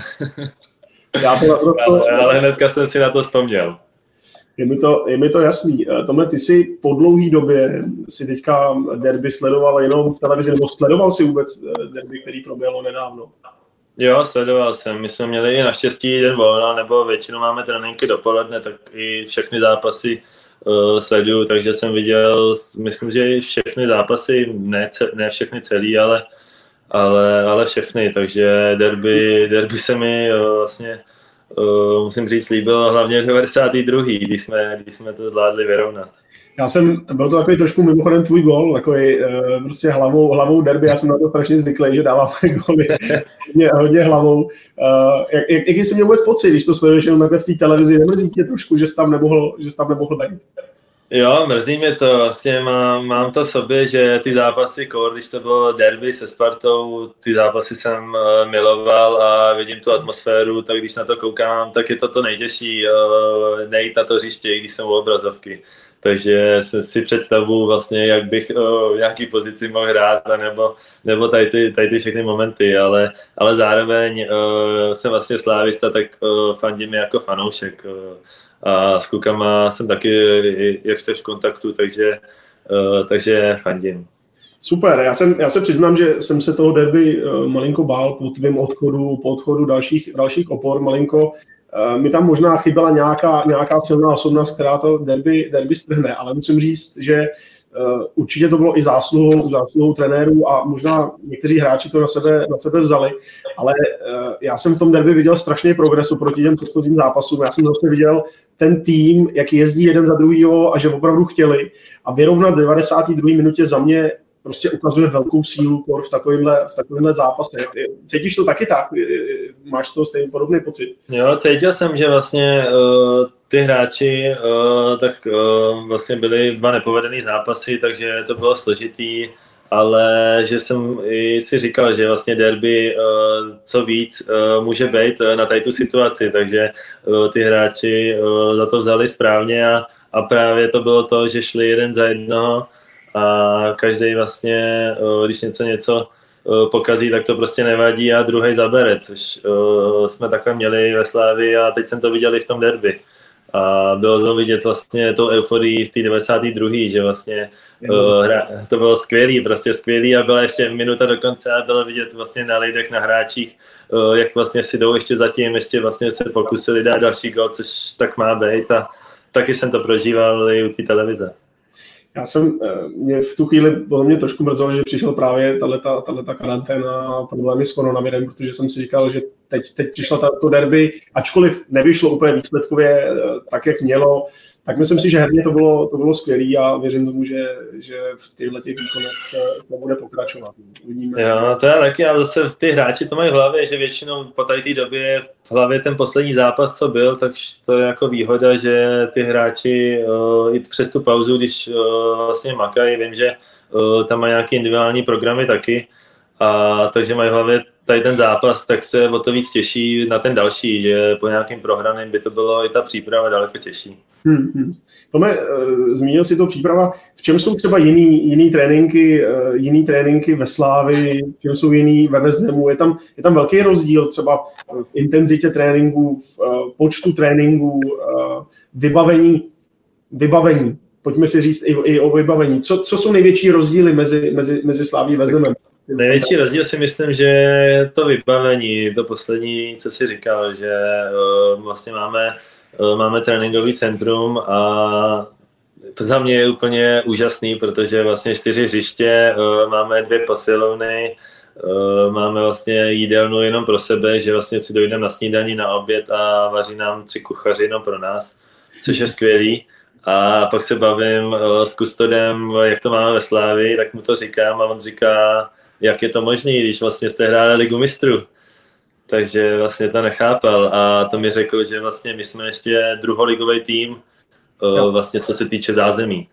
Já to naprosto... ale, ale hnedka jsem si na to vzpomněl. Je mi to, je mi to jasný. Eh, Tome, ty si po dlouhé době si teďka derby sledoval jenom v televizi, nebo sledoval si vůbec eh, derby, který proběhlo nedávno? Jo, sledoval jsem. My jsme měli naštěstí den volna, nebo většinou máme tréninky dopoledne, tak i všechny zápasy uh, sleduju, takže jsem viděl, myslím, že všechny zápasy, ne, ne všechny celý, ale, ale, ale všechny, takže derby, derby se mi uh, vlastně uh, musím říct, líbilo hlavně v 92. když jsme, když jsme to zvládli vyrovnat. Já jsem, byl to takový trošku mimochodem tvůj gol, takový uh, prostě hlavou, hlavou derby, já jsem na to strašně zvyklý, že dáváme goly hodně, hodně hlavou. Uh, jak, jak, jaký jsi měl vůbec pocit, když to sleduješ jenom takhle v té televizi, nemrzí tě trošku, že jsi tam nemohl, že jsi tam nemohl být? Jo, mrzí mě to, vlastně mám, mám to sobě, že ty zápasy, kor, když to bylo derby se Spartou, ty zápasy jsem uh, miloval a vidím tu atmosféru, tak když na to koukám, tak je to to nejtěžší, uh, nejít na to hřiště, když jsem u obrazovky. Takže si představu vlastně, jak bych uh, v nějaký pozici mohl hrát, nebo, nebo tady, ty, tady ty všechny momenty, ale, ale zároveň jsem vlastně slávista, tak fandím jako fanoušek. A s klukama jsem taky, jak jste v kontaktu, takže, uh, takže fandím. Super, já, jsem, já se přiznám, že jsem se toho derby uh, malinko bál po tvém odchodu, po odchodu dalších, dalších opor, malinko. Uh, mi tam možná chyběla nějaká, nějaká silná osobnost, která to derby, derby strhne, ale musím říct, že Uh, určitě to bylo i zásluhou, zásluhou trenérů a možná někteří hráči to na sebe, na sebe vzali, ale uh, já jsem v tom derby viděl strašně progresu proti těm předchozím zápasům. Já jsem zase viděl ten tým, jak jezdí jeden za druhýho a že opravdu chtěli. A vyrovnat 92. minutě za mě prostě ukazuje velkou sílu v takovémhle, v takovémhle zápase. Cítíš to taky tak? Máš to stejný podobný pocit? Jo, cítil jsem, že vlastně uh, ty hráči uh, tak uh, vlastně byly dva nepovedený zápasy, takže to bylo složitý ale že jsem i si říkal, že vlastně derby co víc může být na tady tu situaci, takže ty hráči za to vzali správně a, a právě to bylo to, že šli jeden za jednoho a každý vlastně, když něco něco pokazí, tak to prostě nevadí a druhý zabere, což jsme takhle měli ve Slávi a teď jsem to viděl i v tom derby. A bylo to vidět vlastně to euforii v té 92. že vlastně uh, hra, to bylo skvělý, prostě skvělý a byla ještě minuta do konce a bylo vidět vlastně na lidech, na hráčích, uh, jak vlastně si jdou ještě zatím, ještě vlastně se pokusili dát další gol, což tak má být a taky jsem to prožíval i u té televize. Já jsem, eh, mě v tu chvíli podle mě trošku mrzelo, že přišel právě tato karanténa a problémy s koronavirem, protože jsem si říkal, že teď, teď přišla to derby, ačkoliv nevyšlo úplně výsledkově eh, tak, jak mělo, tak myslím si, že herně to bylo, to bylo skvělé a věřím tomu, že, že v těchto těch výkonech to bude pokračovat. Uvidíme. Jo, no to je taky, ale zase ty hráči to mají v hlavě, že většinou po tady té době v hlavě ten poslední zápas, co byl, tak to je jako výhoda, že ty hráči uh, i přes tu pauzu, když uh, vlastně makají, vím, že uh, tam mají nějaké individuální programy taky, a takže mají v hlavě tady ten zápas, tak se o to víc těší na ten další, že po nějakým prohraném by to bylo i ta příprava daleko těžší. Hmm, hmm. Tome, uh, zmínil si to příprava. V čem jsou třeba jiný, jiný tréninky, uh, jiný tréninky ve Slávi, v čem jsou jiný ve Vezdemu? Je tam, je tam velký rozdíl třeba v intenzitě tréninku, v počtu tréninků, uh, vybavení, vybavení. Pojďme si říct i, i o vybavení. Co, co jsou největší rozdíly mezi, mezi, mezi Sláví a Vezdemem? Největší rozdíl si myslím, že je to vybavení, to poslední, co si říkal, že vlastně máme, máme tréninkový centrum a za mě je úplně úžasný, protože vlastně čtyři hřiště, uh, máme dvě posilovny, máme vlastně jídelnu jenom pro sebe, že vlastně si dojdeme na snídaní, na oběd a vaří nám tři kuchaři jenom pro nás, což je skvělý. A pak se bavím s kustodem, jak to máme ve Slávi, tak mu to říkám a on říká, jak je to možné, když vlastně jste hráli ligu mistrů. Takže vlastně to nechápal a to mi řekl, že vlastně my jsme ještě druholigový tým, jo. vlastně co se týče zázemí.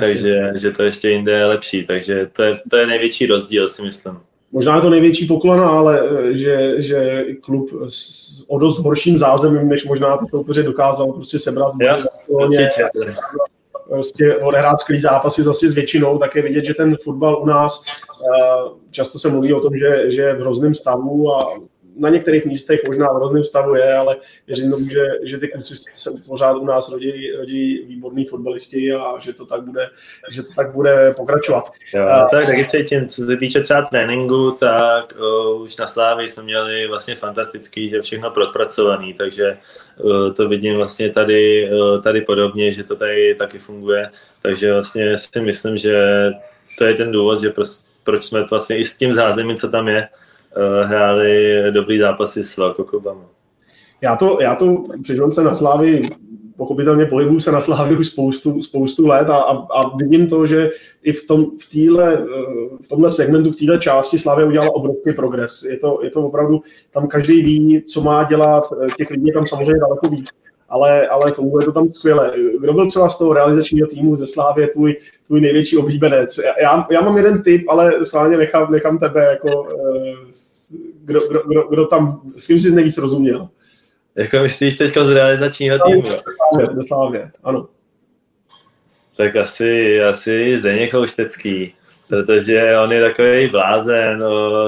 Takže že to ještě jinde je lepší, takže to je, to je největší rozdíl, si myslím. Možná je to největší poklona, ale e, že, že klub s o dost horším zázemím, než možná ty soupeře dokázal prostě sebrat. Jo, určitě prostě odehrát skvělý zápasy zase s většinou, tak je vidět, že ten fotbal u nás eh, často se mluví o tom, že, že je v hrozném stavu a na některých místech možná v hrozném stavu je, ale věřím tomu, že, že ty kluci se pořád u nás rodí, rodí výborní fotbalisti a že to tak bude, že to tak bude pokračovat. Jo, uh, tak taky cítím, co se týče třeba tréninku, tak uh, už na Slávě jsme měli vlastně fantastický, že všechno propracovaný, takže uh, to vidím vlastně tady, uh, tady podobně, že to tady taky funguje, takže vlastně si myslím, že to je ten důvod, že proč jsme vlastně i s tím zázemím, co tam je, hráli dobrý zápasy s velkoklubami. Já to, já to přiznám se na Slávy, pochopitelně pohybuju se na Slávy už spoustu, spoustu let a, a, a, vidím to, že i v, tom, v, týhle, eh, v tomhle segmentu, v téhle části Slávy udělala obrovský progres. Je to, je to opravdu, tam každý ví, co má dělat, eh, těch lidí je tam samozřejmě daleko víc ale, ale funguje to tam skvěle. Kdo byl třeba z toho realizačního týmu ze Slávě tvůj, tvůj největší oblíbenec? Já, já mám jeden tip, ale schválně nechám, nechám tebe jako kdo, kdo, kdo, kdo tam, s kým jsi nejvíc rozuměl? Jako myslíš teď z realizačního týmu? Ve Slávě, ano. Tak asi, asi Zdeněk Houštecký, protože on je takový blázen,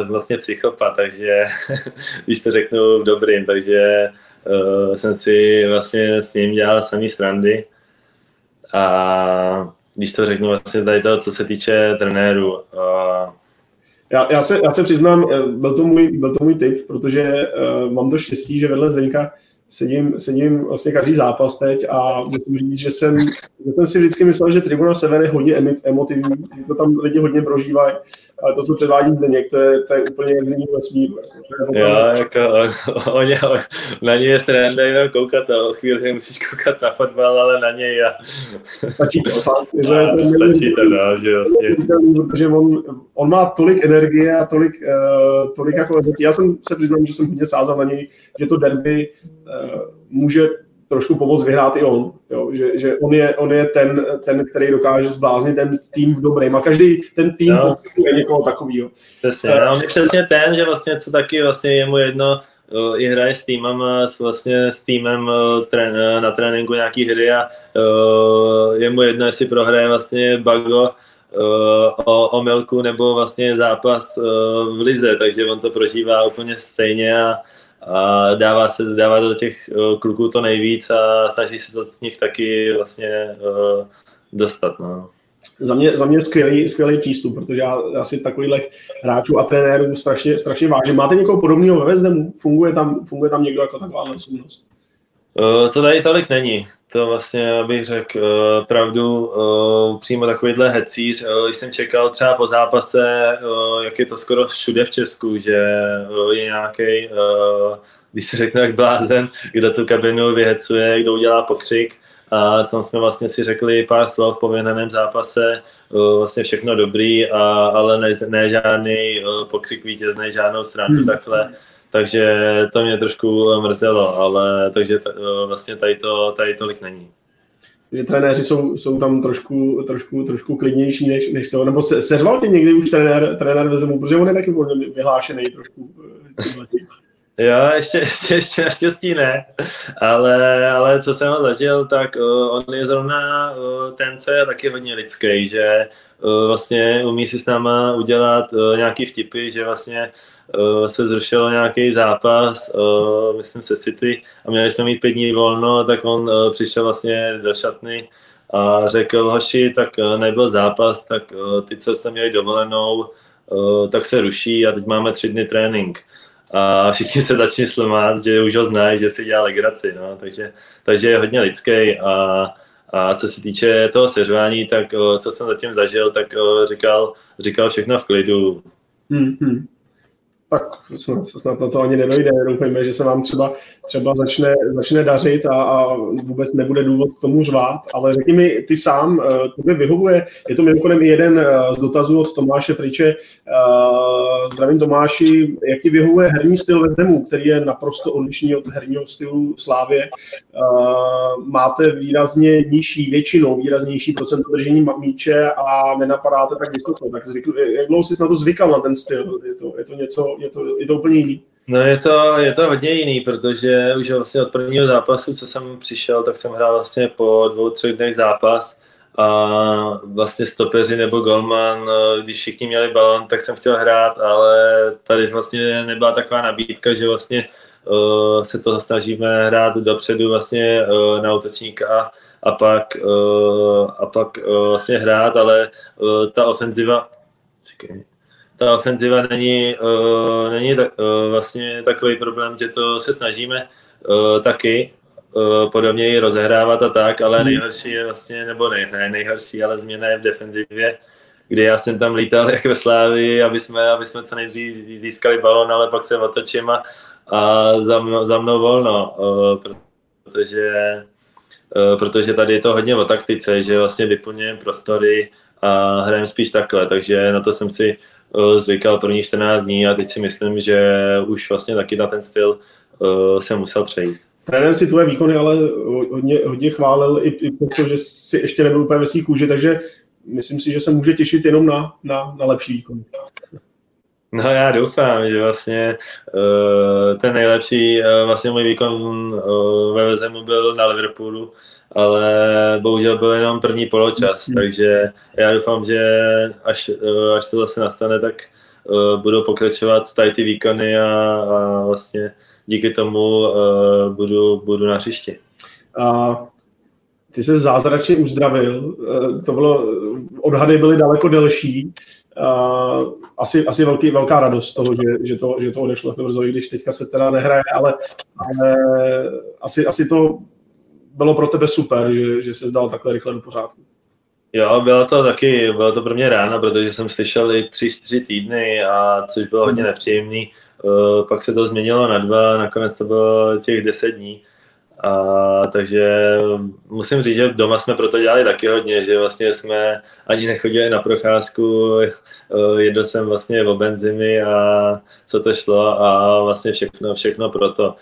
vlastně psychopat, takže když to řeknu v dobrým, takže uh, jsem si vlastně s ním dělal samý srandy. A když to řeknu vlastně tady to, co se týče trenéru, uh, já, já, se, já se přiznám, eh, byl to můj, byl to můj tip, protože uh, mám to štěstí, že vedle Zdeňka sedím, sedím vlastně každý zápas teď a musím říct, že jsem, že jsem si vždycky myslel, že Tribuna Sever je hodně emotivní, že to tam lidi hodně prožívají, ale to, co předvádí Zdeněk, to je, to je úplně jak z jiného vesmíru. Jo, jako on, on, na něj je sranda jenom koukat a o chvíli musíš koukat na fotbal, ale na něj a... Stačí to, fakt. Že a, to stačí to, no, že vlastně... Protože on, on má tolik energie a tolik, uh, tolik jako... Já jsem se přiznal, že jsem hodně sázal na něj, že to derby uh, může trošku pomoct vyhrát i on. Jo? Že, že on, je, on je ten, ten, který dokáže zbláznit ten tým v dobrém. A každý ten tým no. je někoho takového. Přesně, uh, on je přesně ten, že vlastně co taky vlastně je mu jedno, uh, i hraje s týmem, s, vlastně s týmem trén, na tréninku nějaký hry a je mu jedno, jestli prohraje vlastně Bago o, o Milku nebo vlastně zápas v Lize, takže on to prožívá úplně stejně a a dává se dává do těch uh, kluků to nejvíc a snaží se to z nich taky vlastně uh, dostat. No. Za mě, za mě skvělý, skvělý přístup, protože já, já si takovýchhle hráčů a trenérů strašně, strašně vážím. Máte někoho podobného ve Vezdemu? Funguje tam, funguje tam někdo jako taková osobnost? Uh, to tady tolik není. To vlastně, abych řekl uh, pravdu, uh, přímo takovýhle hecíř. Když jsem čekal třeba po zápase, jak je to skoro všude v Česku, že je nějaký, když se řekne jak blázen, kdo tu kabinu vyhecuje, kdo udělá pokřik, a tam jsme vlastně si řekli pár slov po vyhnaném zápase, vlastně všechno dobrý, a, ale ne, ne žádný pokřik vítězný, žádnou stranu hmm. takhle. Takže to mě trošku mrzelo, ale takže t, vlastně tady to tady tolik není že trenéři jsou, jsou tam trošku, trošku, trošku klidnější než, než to. Nebo se, seřval tě někdy už trenér, trenér ve zemu, protože on je taky vyhlášený trošku. Jo, ještě, ještě, ještě naštěstí ne, ale, ale co jsem ho zažil, tak uh, on je zrovna uh, ten, co je taky hodně lidský, že uh, vlastně umí si s náma udělat uh, nějaký vtipy, že vlastně uh, se zrušil nějaký zápas, uh, myslím se City, a měli jsme mít pět dní volno, tak on uh, přišel vlastně do šatny a řekl, hoši, tak uh, nebyl zápas, tak uh, ty, co jste měli dovolenou, uh, tak se ruší a teď máme tři dny trénink a všichni se začali slumát, že už ho znají, že si dělá legraci, no, takže, takže je hodně lidský a, a co se týče toho seřvání, tak co jsem zatím zažil, tak říkal, říkal všechno v klidu. Hmm, tak snad, snad na to ani nedojde, doufejme, že se vám třeba, třeba začne, začne dařit a, a vůbec nebude důvod k tomu řvát, ale řekni mi, ty sám, eh, to by vyhovuje, je to mimochodem jeden eh, z dotazů od Tomáše Friče, eh, zdravím Tomáši, jak ti vyhovuje herní styl ve Demu, který je naprosto odlišný od herního stylu Slávě, máte výrazně nižší, většinou výraznější procent držení míče a nenapadáte tak vysoko, tak zvykl, jak dlouho jsi na to zvykal na ten styl, je to, je to něco, je to, je to úplně jiný. No je to, je to hodně jiný, protože už vlastně od prvního zápasu, co jsem přišel, tak jsem hrál vlastně po dvou, třech dnech zápas a vlastně stopeři nebo golman, když všichni měli balon, tak jsem chtěl hrát, ale tady vlastně nebyla taková nabídka, že vlastně uh, se to snažíme hrát dopředu vlastně uh, na útočníka a pak, uh, a pak uh, vlastně hrát, ale uh, ta ofenziva, čekaj, ta ofenziva není, uh, není tak, uh, vlastně takový problém, že to se snažíme uh, taky uh, podobně i rozehrávat a tak, ale hmm. nejhorší je vlastně, nebo ne, ne nejhorší, ale změna je v defenzivě, kdy já jsem tam lítal jak ve Slávi, aby jsme, aby jsme co nejdřív získali balon, ale pak se otočím a, a za, mnou, za mnou volno, uh, protože, uh, protože tady je to hodně o taktice, že vlastně vyplňujeme prostory a hrajeme spíš takhle, takže na to jsem si Eh, zvykal první 14 dní a teď si myslím, že už vlastně taky na ten styl uh, se musel přejít. Trenér si tvoje výkony ale hodně, hodně chválil, i, i proto, že si ještě nebyl úplně ve svých kůži, takže myslím si, že se může těšit jenom na, na, na lepší výkon. No já doufám, že vlastně uh, ten nejlepší, uh, vlastně můj výkon uh, ve Vezemu byl na Liverpoolu, ale bohužel byl jenom první poločas, mm. takže já doufám, že až, eh, až to zase nastane, tak uh, budou pokračovat tady ty výkony a, a vlastně díky tomu uh, budu, budu na hřišti. A ty se zázračně uzdravil, to bylo, odhady byly daleko delší, Uh, asi, asi velký, velká radost toho, že, že, to, že to odešlo Brzovi, když teďka se teda nehraje, ale, ale asi, asi to bylo pro tebe super, že, že se zdal takhle rychle do pořádku. Jo, bylo to taky, bylo to pro mě ráno, protože jsem slyšel i tři, čtyři týdny, a což bylo hodně mhm. nepříjemný. Uh, pak se to změnilo na dva, nakonec to bylo těch deset dní. A, takže musím říct, že doma jsme proto dělali taky hodně, že vlastně jsme ani nechodili na procházku, uh, jedl jsem vlastně o benzimy a co to šlo a vlastně všechno, všechno proto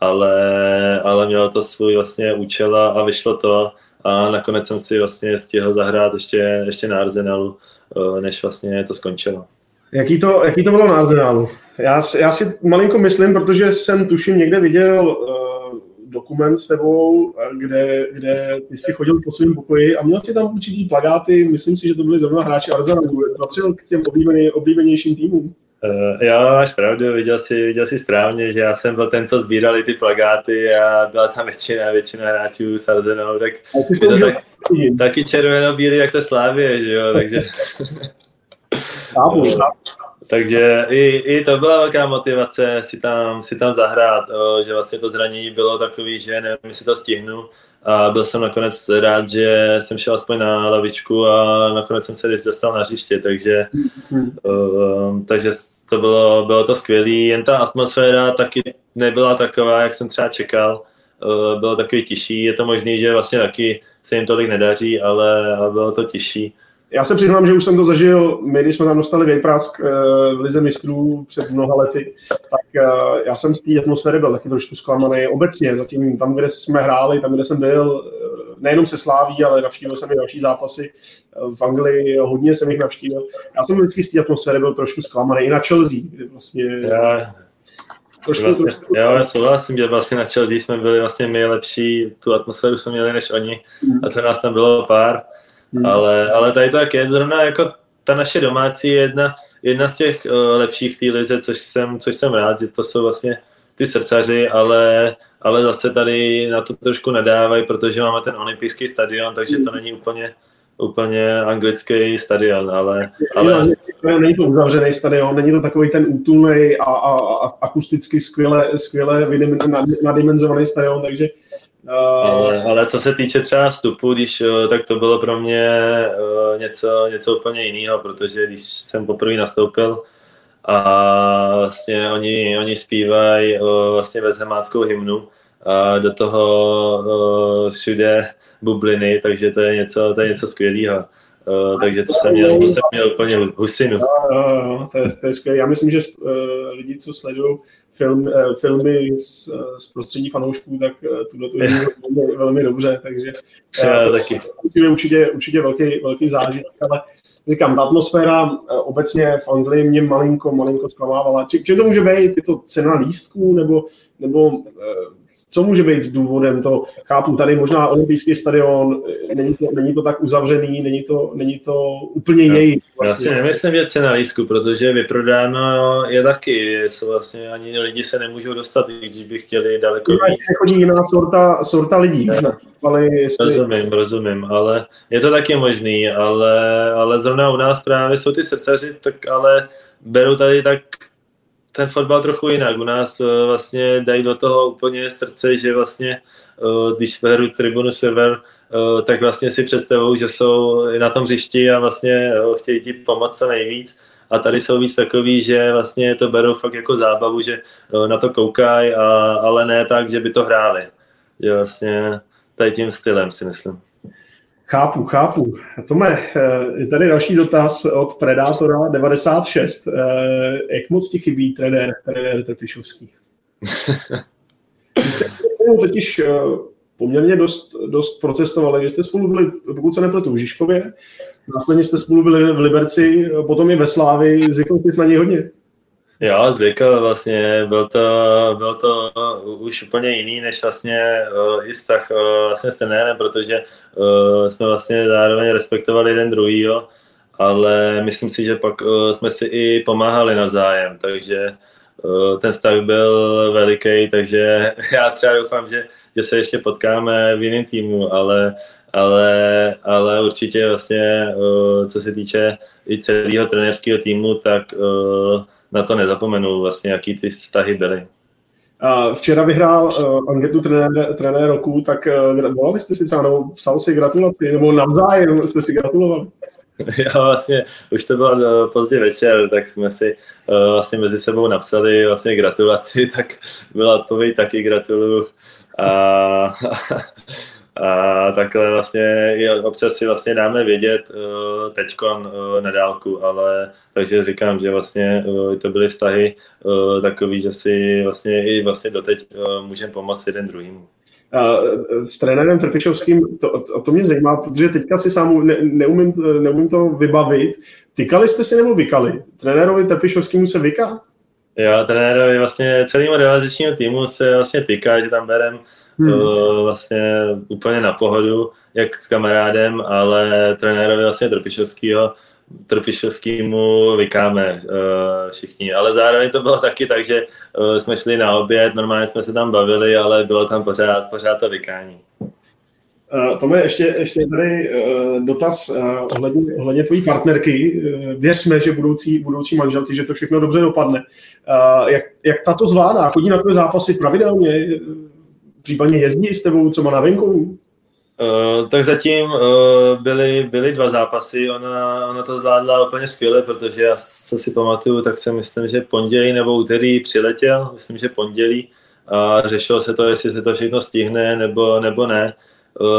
ale, ale mělo to svůj vlastně účel a vyšlo to a nakonec jsem si vlastně stihl zahrát ještě, ještě na Arsenalu, eh, než vlastně to skončilo. Jaký to, jaký to bylo na Arsenalu? Já, já si malinko myslím, protože jsem tuším někde viděl uh, dokument s tebou, kde, kde ty jsi chodil po svém pokoji a měl jsi tam určitý plagáty, myslím si, že to byly zrovna hráči Arsenalu. Patřil k těm oblíbenějším týmům? Uh, jo, máš pravdu, viděl jsi, viděl jsi správně, že já jsem byl ten, co sbírali ty plagáty a byla tam většina, většina hráčů s Arzenou, tak to tak, taky. červeno-bílý, jak to Slávě, že jo, takže... takže i, i to byla velká motivace si tam, si tam zahrát, že vlastně to zranění bylo takový, že nevím, jestli to stihnu, a byl jsem nakonec rád, že jsem šel aspoň na lavičku a nakonec jsem se dostal na hřiště, takže, uh, takže to bylo, bylo to skvělé. Jen ta atmosféra taky nebyla taková, jak jsem třeba čekal. bylo takový těžší. Je to možné, že vlastně taky se jim tolik nedaří, ale, ale bylo to těžší. Já se přiznám, že už jsem to zažil, my když jsme tam dostali Vejprask eh, v Lize mistrů před mnoha lety, tak eh, já jsem z té atmosféry byl taky trošku zklamaný obecně. Zatím tam, kde jsme hráli, tam, kde jsem byl, eh, nejenom se Sláví, ale navštívil jsem i další zápasy v Anglii, hodně jsem jich navštívil. Já jsem vždycky z té atmosféry byl trošku zklamaný, i na Chelsea, kdy vlastně... Já, trošku, vlastně, trošku... Já souhlasím, že vlastně na Chelsea jsme byli vlastně nejlepší, tu atmosféru jsme měli než oni mm. a to nás tam bylo pár. Hmm. Ale, ale tady to tak je, zrovna jako ta naše domácí je jedna, jedna z těch uh, lepších v té lize, což jsem, což jsem rád, že to jsou vlastně ty srdcaři, ale, ale zase tady na to trošku nadávají, protože máme ten olympijský stadion, takže to není úplně, úplně anglický stadion, ale... ale... Není to uzavřený stadion, není to takový ten útulný a, a, a akusticky skvěle, skvěle nadimenzovaný stadion, takže ale, ale co se týče třeba vstupu, když, eh, tak to bylo pro mě eh, něco, něco úplně jiného, protože když jsem poprvé nastoupil a vlastně oni, oni zpívají eh, vlastně vezhemáckou hymnu a do toho všude bubliny, takže to je něco, to je něco skvělého. Uh, takže to jsem měl, to jsem měl úplně husinu. Uh, uh, to, je, to je skvělé. Já myslím, že uh, lidi, co sledují film, uh, filmy z, z prostředí fanoušků, tak uh, tuhle to velmi, velmi dobře, takže uh, taky. určitě, určitě, určitě velký, velký zážitek, ale říkám, ta atmosféra uh, obecně v Anglii mě malinko, malinko zklamávala. Čím to může být? Je to cena lístků nebo, nebo uh, co může být důvodem, to chápu, tady možná olympijský stadion, není to, není to tak uzavřený, není to, není to úplně no, její. Vlastně. Já si nemyslím, že cena lísku, protože vyprodáno je taky, jsou vlastně ani lidi se nemůžou dostat, i když by chtěli daleko víc. chodí jiná sorta, sorta lidí. Ale jestli... Rozumím, rozumím, ale je to taky možný, ale, ale zrovna u nás právě jsou ty srdcaři, tak ale berou tady tak ten fotbal trochu jinak. U nás uh, vlastně dají do toho úplně srdce, že vlastně, uh, když hru tribunu server, uh, tak vlastně si představují, že jsou na tom hřišti a vlastně chtějí ti pomoct co nejvíc. A tady jsou víc takový, že vlastně to berou fakt jako zábavu, že na to koukají, ale ne tak, že by to hráli. Že vlastně tady tím stylem si myslím. Chápu, chápu. Tome, eh, je tady další dotaz od Predátora 96. Eh, jak moc ti chybí trenér, trenér Trpišovský? Vy jste totiž eh, poměrně dost, dost procestovali. Vy jste spolu byli, pokud se nepletu, v Žižkově, následně jste spolu byli v Liberci, potom i ve Slávi. Zvykl jsi na něj hodně? Jo, zvykl vlastně, byl to, byl to už úplně jiný než vlastně uh, i vztah uh, vlastně s trenérem, protože uh, jsme vlastně zároveň respektovali jeden druhýho, ale myslím si, že pak uh, jsme si i pomáhali navzájem, takže uh, ten vztah byl veliký, takže já třeba doufám, že, že se ještě potkáme v jiném týmu, ale, ale, ale určitě vlastně, uh, co se týče i celého trenérského týmu, tak uh, na to nezapomenu vlastně, jaký ty vztahy byly. Včera vyhrál uh, anketu trenér, trenér roku, tak uh, volali jste si třeba, nebo psal si gratulaci, nebo navzájem jste si gratulovali? Já vlastně, už to bylo uh, pozdě večer, tak jsme si uh, vlastně mezi sebou napsali vlastně gratulaci, tak byla odpověď taky gratuluju. A, a takhle vlastně občas si vlastně dáme vědět uh, teďkon uh, na dálku, ale takže říkám, že vlastně uh, to byly vztahy takový, že si vlastně i vlastně doteď můžeme pomoct jeden druhým. S trenérem Trpišovským, to, to, to mě zajímá, protože teďka si sám ne, neumím, neumím to vybavit. Tykali jste si nebo vykali? Trenérovi Trpišovskému se vyká? Jo, trenérovi vlastně celému realizačního týmu se vlastně týká, že tam berem hmm. uh, vlastně úplně na pohodu, jak s kamarádem, ale trenérovi vlastně Trpišovskýho, Trpišovskýmu vykáme uh, všichni. Ale zároveň to bylo taky tak, že uh, jsme šli na oběd, normálně jsme se tam bavili, ale bylo tam pořád, pořád to vykání. Uh, Tome, ještě, ještě tady uh, dotaz uh, ohledně, ohledně tvojí partnerky. Věřme, že budoucí, budoucí manželky, že to všechno dobře dopadne. Jak, jak tato zvládá? Chodí na tvé zápasy pravidelně? Případně jezdí s tebou třeba na venku? Uh, tak zatím uh, byly, byly dva zápasy, ona, ona to zvládla úplně skvěle, protože já co si pamatuju, tak si myslím, že pondělí nebo úterý přiletěl, myslím, že pondělí a řešilo se to, jestli se to všechno stihne nebo, nebo ne, uh,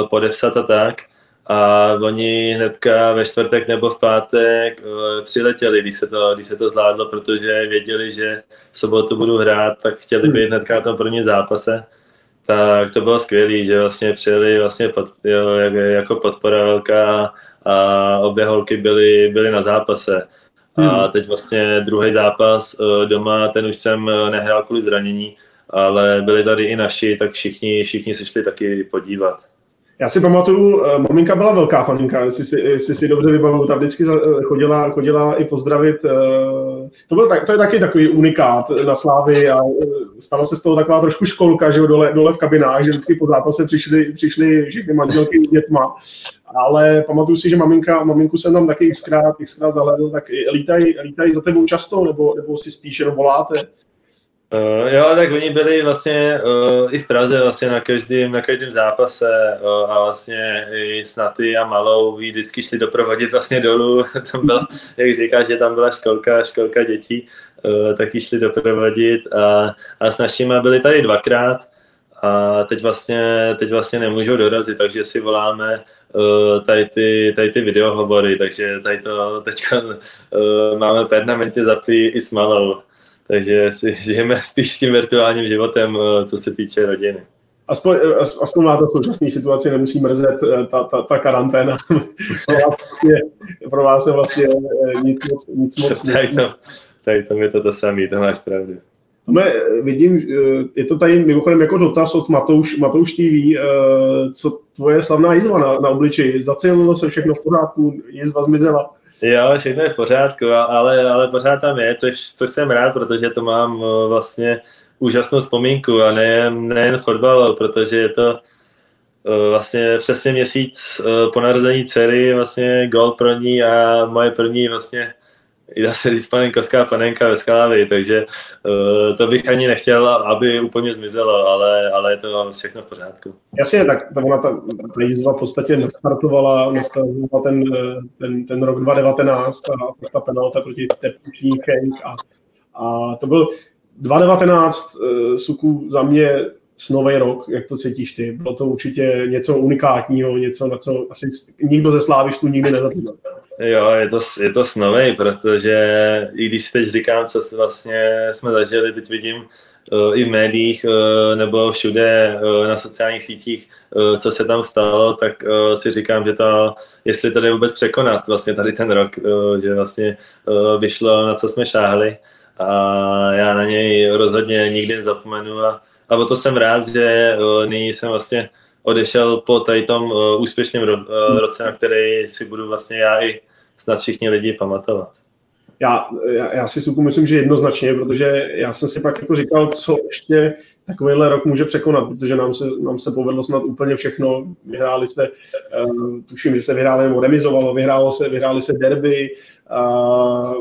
podepsat a tak. A oni hnedka ve čtvrtek nebo v pátek uh, přiletěli, když se, to, když se to zvládlo, protože věděli, že v sobotu budu hrát, tak chtěli být hnedka na tom prvním zápase tak to bylo skvělé, že vlastně přijeli vlastně pod, jo, jako podpora velká a obě holky byly, byly na zápase. A hmm. teď vlastně druhý zápas eh, doma, ten už jsem eh, nehrál kvůli zranění, ale byli tady i naši, tak všichni, všichni se šli taky podívat. Já si pamatuju, eh, maminka byla velká faninka, jestli si, jestli si dobře vybavuju, ta vždycky eh, chodila, chodila i pozdravit. Eh, to, byl, to je taky takový unikát na Slávy a stala se z toho taková trošku školka, že dole, dole v kabinách, že vždycky po zápase přišly, přišly všechny manželky dětma. Ale pamatuju si, že maminka, maminku jsem tam taky xkrát, xkrát zahledl, tak lítají, lítají za tebou často, nebo, nebo si spíš jenom voláte? Uh, jo, tak oni byli vlastně uh, i v Praze vlastně na každém, na každém zápase uh, a vlastně i s Naty a Malou ví vždycky šli doprovodit vlastně dolů, tam byla, jak říkáš, že tam byla školka, školka dětí, uh, tak šli doprovodit a, a s našimi byli tady dvakrát. A teď vlastně, teď vlastně nemůžou dorazit, takže si voláme tady, ty, tady ty videohovory, takže tady to teď uh, máme permanentně zaplý i s Malou takže si žijeme spíš tím virtuálním životem, eh, co se týče rodiny. Aspoň, eh, aspoň má to v současné situaci, nemusí mrzet eh, ta, ta, ta karanténa. pro vás je vlastně nic moc, nic moc tady, to, tady to je to to samé, to máš pravdu. Tome, vidím, je to tady mimochodem jako dotaz od Matouš, Matouš TV, co tvoje slavná jizva na, na obličeji, zacelilo se všechno v pořádku, jizva zmizela? Jo, všechno je v pořádku, ale, ale pořád tam je, což, což jsem rád, protože to mám vlastně úžasnou vzpomínku a nejen, nejen fotbal, protože je to vlastně přesně měsíc po narození dcery, vlastně gol pro ní a moje první vlastně dá se říct panenkovská panenka ve Skalávii, takže uh, to bych ani nechtěl, aby úplně zmizelo, ale, ale je to všechno v pořádku. Jasně, tak ta, ona, ta, ta jízva v podstatě nastartovala, nastartovala ten, ten, ten rok 2019 a ta penalta proti Tepčí a, a to byl 2019 uh, Suku za mě snový rok, jak to cítíš ty. Bylo to určitě něco unikátního, něco, na co asi nikdo ze slávistů nikdy nezapomněl. Jo, je to, je to snovej, protože i když si teď říkám, co vlastně jsme zažili, teď vidím uh, i v médiích uh, nebo všude uh, na sociálních sítích, uh, co se tam stalo, tak uh, si říkám, že to, jestli jde vůbec překonat, vlastně tady ten rok, uh, že vlastně uh, vyšlo, na co jsme šáhli. A já na něj rozhodně nikdy nezapomenu a, a o to jsem rád, že uh, nyní jsem vlastně odešel po tady tom uh, úspěšném ro, uh, roce, na který si budu vlastně já i snad všichni lidi pamatovat. Já, já, já si suku myslím, že jednoznačně, protože já jsem si pak jako říkal, co ještě takovýhle rok může překonat, protože nám se, nám se povedlo snad úplně všechno. Vyhráli se, uh, tuším, že se vyhráli nebo remizovalo, vyhrálo se, vyhráli se derby, uh,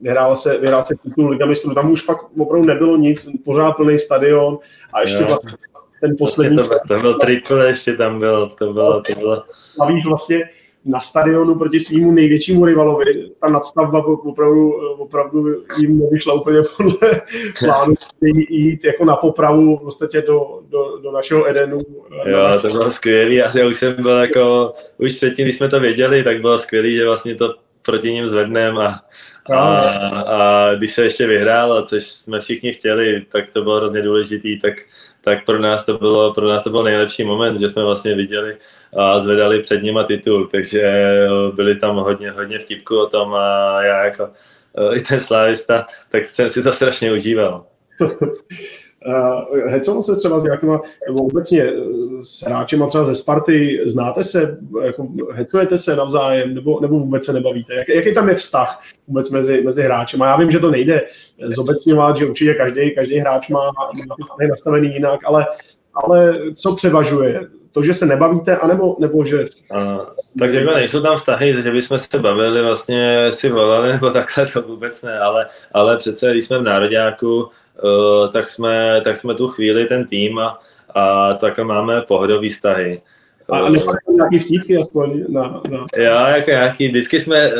vyhrál se, vyhrál se titul Liga mistrů, tam už fakt opravdu nebylo nic, pořád plný stadion a ještě jo. vlastně ten poslední... Vlastně to, to byl triple, ještě tam byl, to bylo, to bylo... Víš, vlastně na stadionu proti svýmu největšímu rivalovi. Ta nadstavba opravdu, opravdu jim nevyšla úplně podle plánu jít jako na popravu v podstatě do, do, do našeho Edenu. Jo, to bylo skvělé. Já už jsem byl jako, už předtím, když jsme to věděli, tak bylo skvělé, že vlastně to proti ním zvedneme a, a, a, když se ještě vyhrálo, což jsme všichni chtěli, tak to bylo hrozně důležitý, tak tak pro nás to bylo, pro nás to byl nejlepší moment, že jsme vlastně viděli a zvedali před nima titul, takže byli tam hodně, hodně vtipku o tom a já jako eh, i ten slávista, tak jsem si to strašně užíval. Uh, hecoval se třeba s nějakýma, nebo obecně eh, s hráčema třeba ze Sparty, znáte se, jako hecujete se navzájem, nebo, nebo vůbec se nebavíte? Jak, jaký tam je vztah vůbec mezi, mezi hráči? Já vím, že to nejde zobecňovat, že určitě každý, každý hráč má, má nastavený jinak, ale, ale co převažuje? To, že se nebavíte, anebo, nebo že... A, tak jako nejsou tam vztahy, že bychom se bavili, vlastně si volali, nebo takhle, to vůbec ne, ale, ale přece, když jsme v Nároďáku, tak, jsme, tak jsme tu chvíli ten tým a, a takhle máme pohodový vztahy. A uh, nějaký vtípky aspoň na, na... Jo, jako nějaký, vždycky jsme,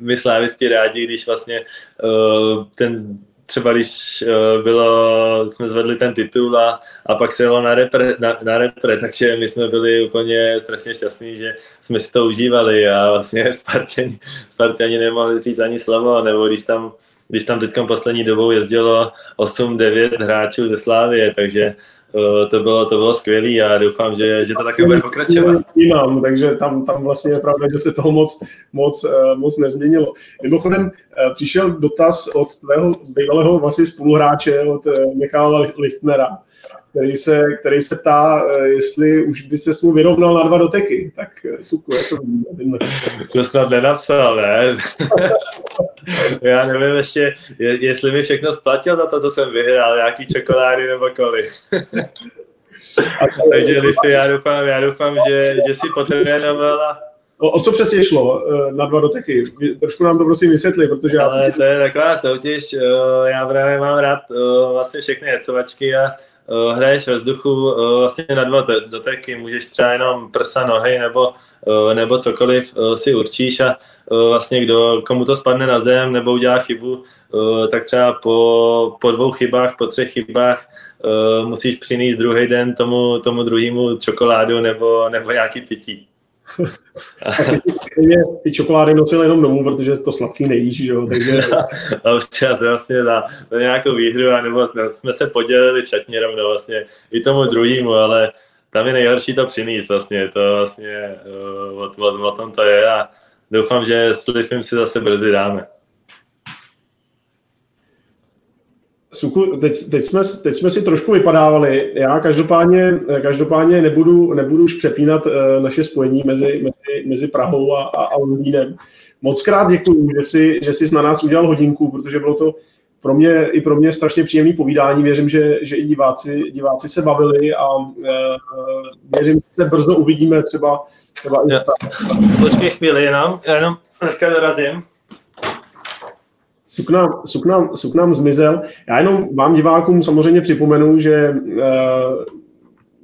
my slávisti rádi, když vlastně uh, ten třeba když bylo, jsme zvedli ten titul a, a pak se jelo na repre, na, na repre, takže my jsme byli úplně strašně šťastní, že jsme si to užívali a vlastně Spartěni, Spartěni nemohli říct ani slovo, nebo když tam když tam teď poslední dobou jezdilo 8-9 hráčů ze Slávie, takže uh, to bylo, to bylo skvělé a doufám, že, že to také bude pokračovat. Jinam, takže tam, tam vlastně je pravda, že se toho moc, moc, uh, moc nezměnilo. Mimochodem uh, přišel dotaz od tvého bývalého vlastně spoluhráče, od Michala Lichtnera, který se, který se ptá, jestli už by se mu vyrovnal na dva doteky. Tak suku, je to. To snad nenapsal, ne? Já nevím ještě, jestli mi všechno splatil za to, co jsem vyhrál, nějaký čokolády nebo kolik. Takže Liffy, já doufám, já doufám, že, že si potrénoval a O, o co přesně šlo na dva doteky? Trošku nám to prosím vysvětli, protože... Ale to je taková soutěž, já právě mám rád vlastně všechny hecovačky a uh, hraješ ve vzduchu uh, vlastně na dva doteky, můžeš třeba jenom prsa, nohy nebo, uh, nebo cokoliv uh, si určíš a uh, vlastně kdo, komu to spadne na zem nebo udělá chybu, uh, tak třeba po, po dvou chybách, po třech chybách uh, musíš přinést druhý den tomu, tomu druhému čokoládu nebo, nebo nějaký pití ty, čokolády nosil jenom domů, protože to sladký nejíš, jo, takže... a už čas vlastně za, za nějakou výhru, a nebo jsme se podělili v šatně vlastně i tomu druhému, ale tam je nejhorší to přinést vlastně, to vlastně uh, o, o, o, tom to je a doufám, že s Lifim si zase brzy dáme. Suku, teď, teď, jsme, teď jsme si trošku vypadávali. Já každopádně, každopádně nebudu, nebudu už přepínat uh, naše spojení mezi, mezi, mezi Prahou a, a, a Londýnem. Moc krát děkuji, že jsi, že jsi na nás udělal hodinku, protože bylo to pro mě, i pro mě strašně příjemný povídání. Věřím, že, že i diváci, diváci se bavili a uh, věřím, že se brzo uvidíme třeba, třeba i Počkej chvíli jenom, jenom hnedka dorazím. Suk nám, suk, nám, suk nám zmizel. Já jenom vám divákům samozřejmě připomenu, že uh,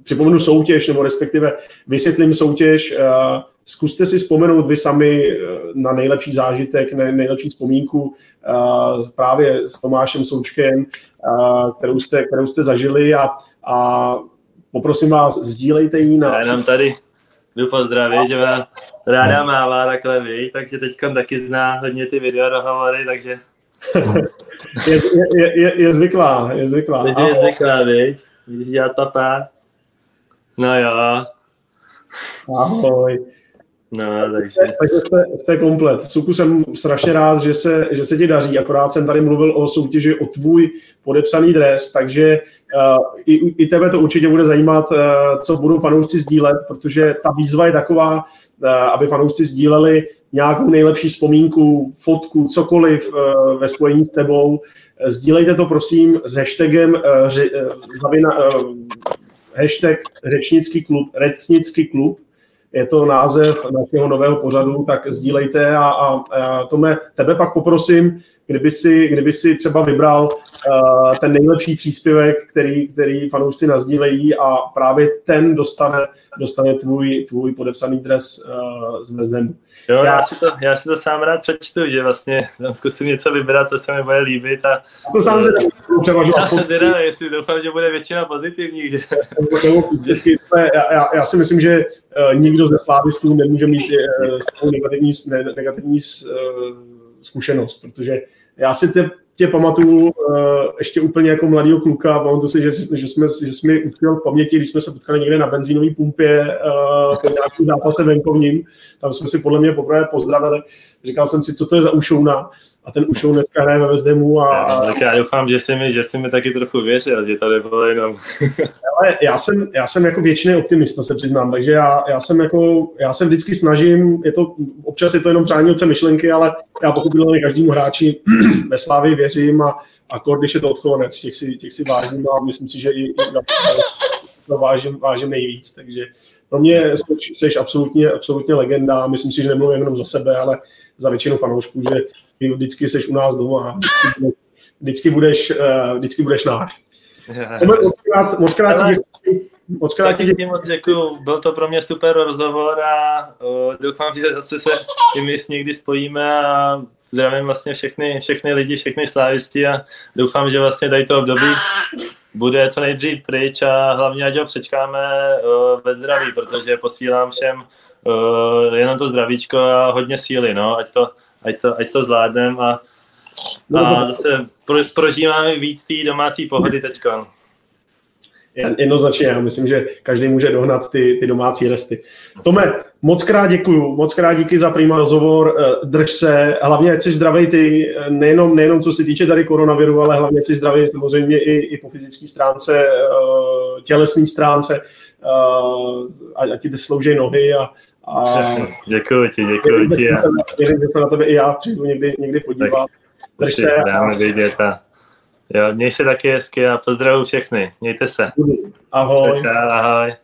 připomenu soutěž, nebo respektive vysvětlím soutěž. Uh, zkuste si vzpomenout vy sami na nejlepší zážitek, ne, nejlepší vzpomínku uh, právě s Tomášem Součkem, uh, kterou, jste, kterou jste zažili a, a poprosím vás, sdílejte ji na... Já tady jdu pozdravit, že vám ráda mává takhle vy, takže teď taky zná hodně ty video dohovory, takže je, je, je, je, zvyklá, je zvyklá. Takže je zvyklá, viď? Vidíš dělat? No jo. Ahoj. No, takže... Takže jste, jste komplet. Suku jsem strašně rád, že se, že se ti daří, akorát jsem tady mluvil o soutěži o tvůj podepsaný dres, takže uh, i, i tebe to určitě bude zajímat, uh, co budou fanoušci sdílet, protože ta výzva je taková, uh, aby fanoušci sdíleli nějakou nejlepší vzpomínku, fotku, cokoliv uh, ve spojení s tebou. Sdílejte to prosím s hashtagem uh, ře, uh, hashtag řečnický klub, recnický klub, je to název našeho nového pořadu, tak sdílejte a, a, a Tome, tebe pak poprosím, kdyby si, kdyby si třeba vybral uh, ten nejlepší příspěvek, který, který fanoušci nazdílejí a právě ten dostane, dostane tvůj, tvůj podepsaný dres uh, z Vezdemu. Jo, já, já, si to, já si to sám rád přečtu, že vlastně tam zkusím něco vybrat, co se mi bude líbit. A, to sám se já jsem teda, jestli doufám, že bude většina pozitivních. Že... já, já, já, si myslím, že uh, nikdo ze slávistů nemůže mít uh, negativní, ne, negativní uh, zkušenost, protože já si te, tě pamatuju uh, ještě úplně jako mladého kluka, pamatuju si, že, že jsme, že jsme utkvěl v paměti, když jsme se potkali někde na benzínové pumpě uh, po nějakém zápase venkovním, tam jsme si podle mě poprvé pozdravili, říkal jsem si, co to je za ušouna, a ten už dneska hraje ve Vezdemu. A, a... Tak já doufám, že jsi mi, že jsi mi taky trochu věřil, že tady bylo jenom... Ale já jsem, já jsem jako většiný optimista, se přiznám, takže já, já, jsem jako, já jsem vždycky snažím, je to, občas je to jenom přání oce myšlenky, ale já pochopitelně každému hráči ve Slávě věřím a, a kor, když je to odchovanec, těch si, těch si vážím a myslím si, že i, i to vážím, vážím nejvíc, takže pro mě jsi, jsi absolutně, absolutně legenda a myslím si, že nemluvím jenom za sebe, ale za většinu fanoušků, že ty vždycky jsi u nás doma, vždycky, vždycky budeš, vždycky budeš náš. Moc krát, děkuji. Moc krát děkuji. moc děkuji. Byl to pro mě super rozhovor a uh, doufám, že zase se i my někdy spojíme a zdravím vlastně všechny, všechny lidi, všechny slávisti a doufám, že vlastně tady to období bude co nejdřív pryč a hlavně ať ho přečkáme uh, ve zdraví, protože posílám všem uh, jenom to zdravíčko a hodně síly, no, ať to, ať to, ať to zvládnem a, a zase pro, prožíváme víc té domácí pohody teďkon. Jednoznačně, já myslím, že každý může dohnat ty, ty domácí resty. Tome, moc krát děkuju, moc krát díky za prýma rozhovor, eh, drž se, hlavně ať jsi zdravý ty, eh, nejenom, nejenom co se týče tady koronaviru, ale hlavně jsi zdravý samozřejmě i, i po fyzické stránce, eh, tělesné stránce, ať ti slouží nohy a, a děkuji ti, děkuji ti. Věřím, že se na tebe i já přijdu někdy, někdy podívat. Tak, se. Dáme vidět a Jo, měj se taky hezky a pozdravu všechny. Mějte se. Ahoj. Ahoj.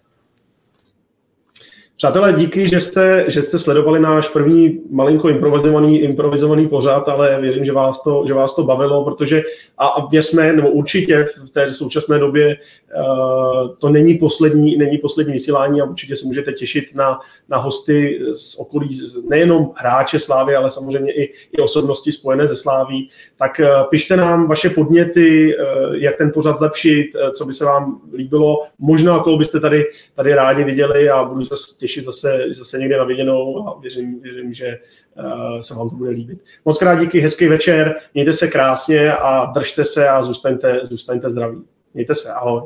Přátelé, díky, že jste, že jste sledovali náš první malinko improvizovaný, improvizovaný pořad, ale věřím, že vás to, že vás to bavilo, protože a, a věřme, nebo určitě v té současné době uh, to není poslední, není poslední vysílání a určitě se můžete těšit na, na hosty z okolí, nejenom hráče Slávy, ale samozřejmě i, i osobnosti spojené ze Sláví. Tak uh, pište nám vaše podněty, uh, jak ten pořad zlepšit, uh, co by se vám líbilo, možná koho byste tady, tady rádi viděli a budu se těšit těšit zase, zase někde na viděnou a věřím, věřím že uh, se vám to bude líbit. Moc krát díky, hezký večer, mějte se krásně a držte se a zůstaňte, zůstaňte zdraví. Mějte se, ahoj.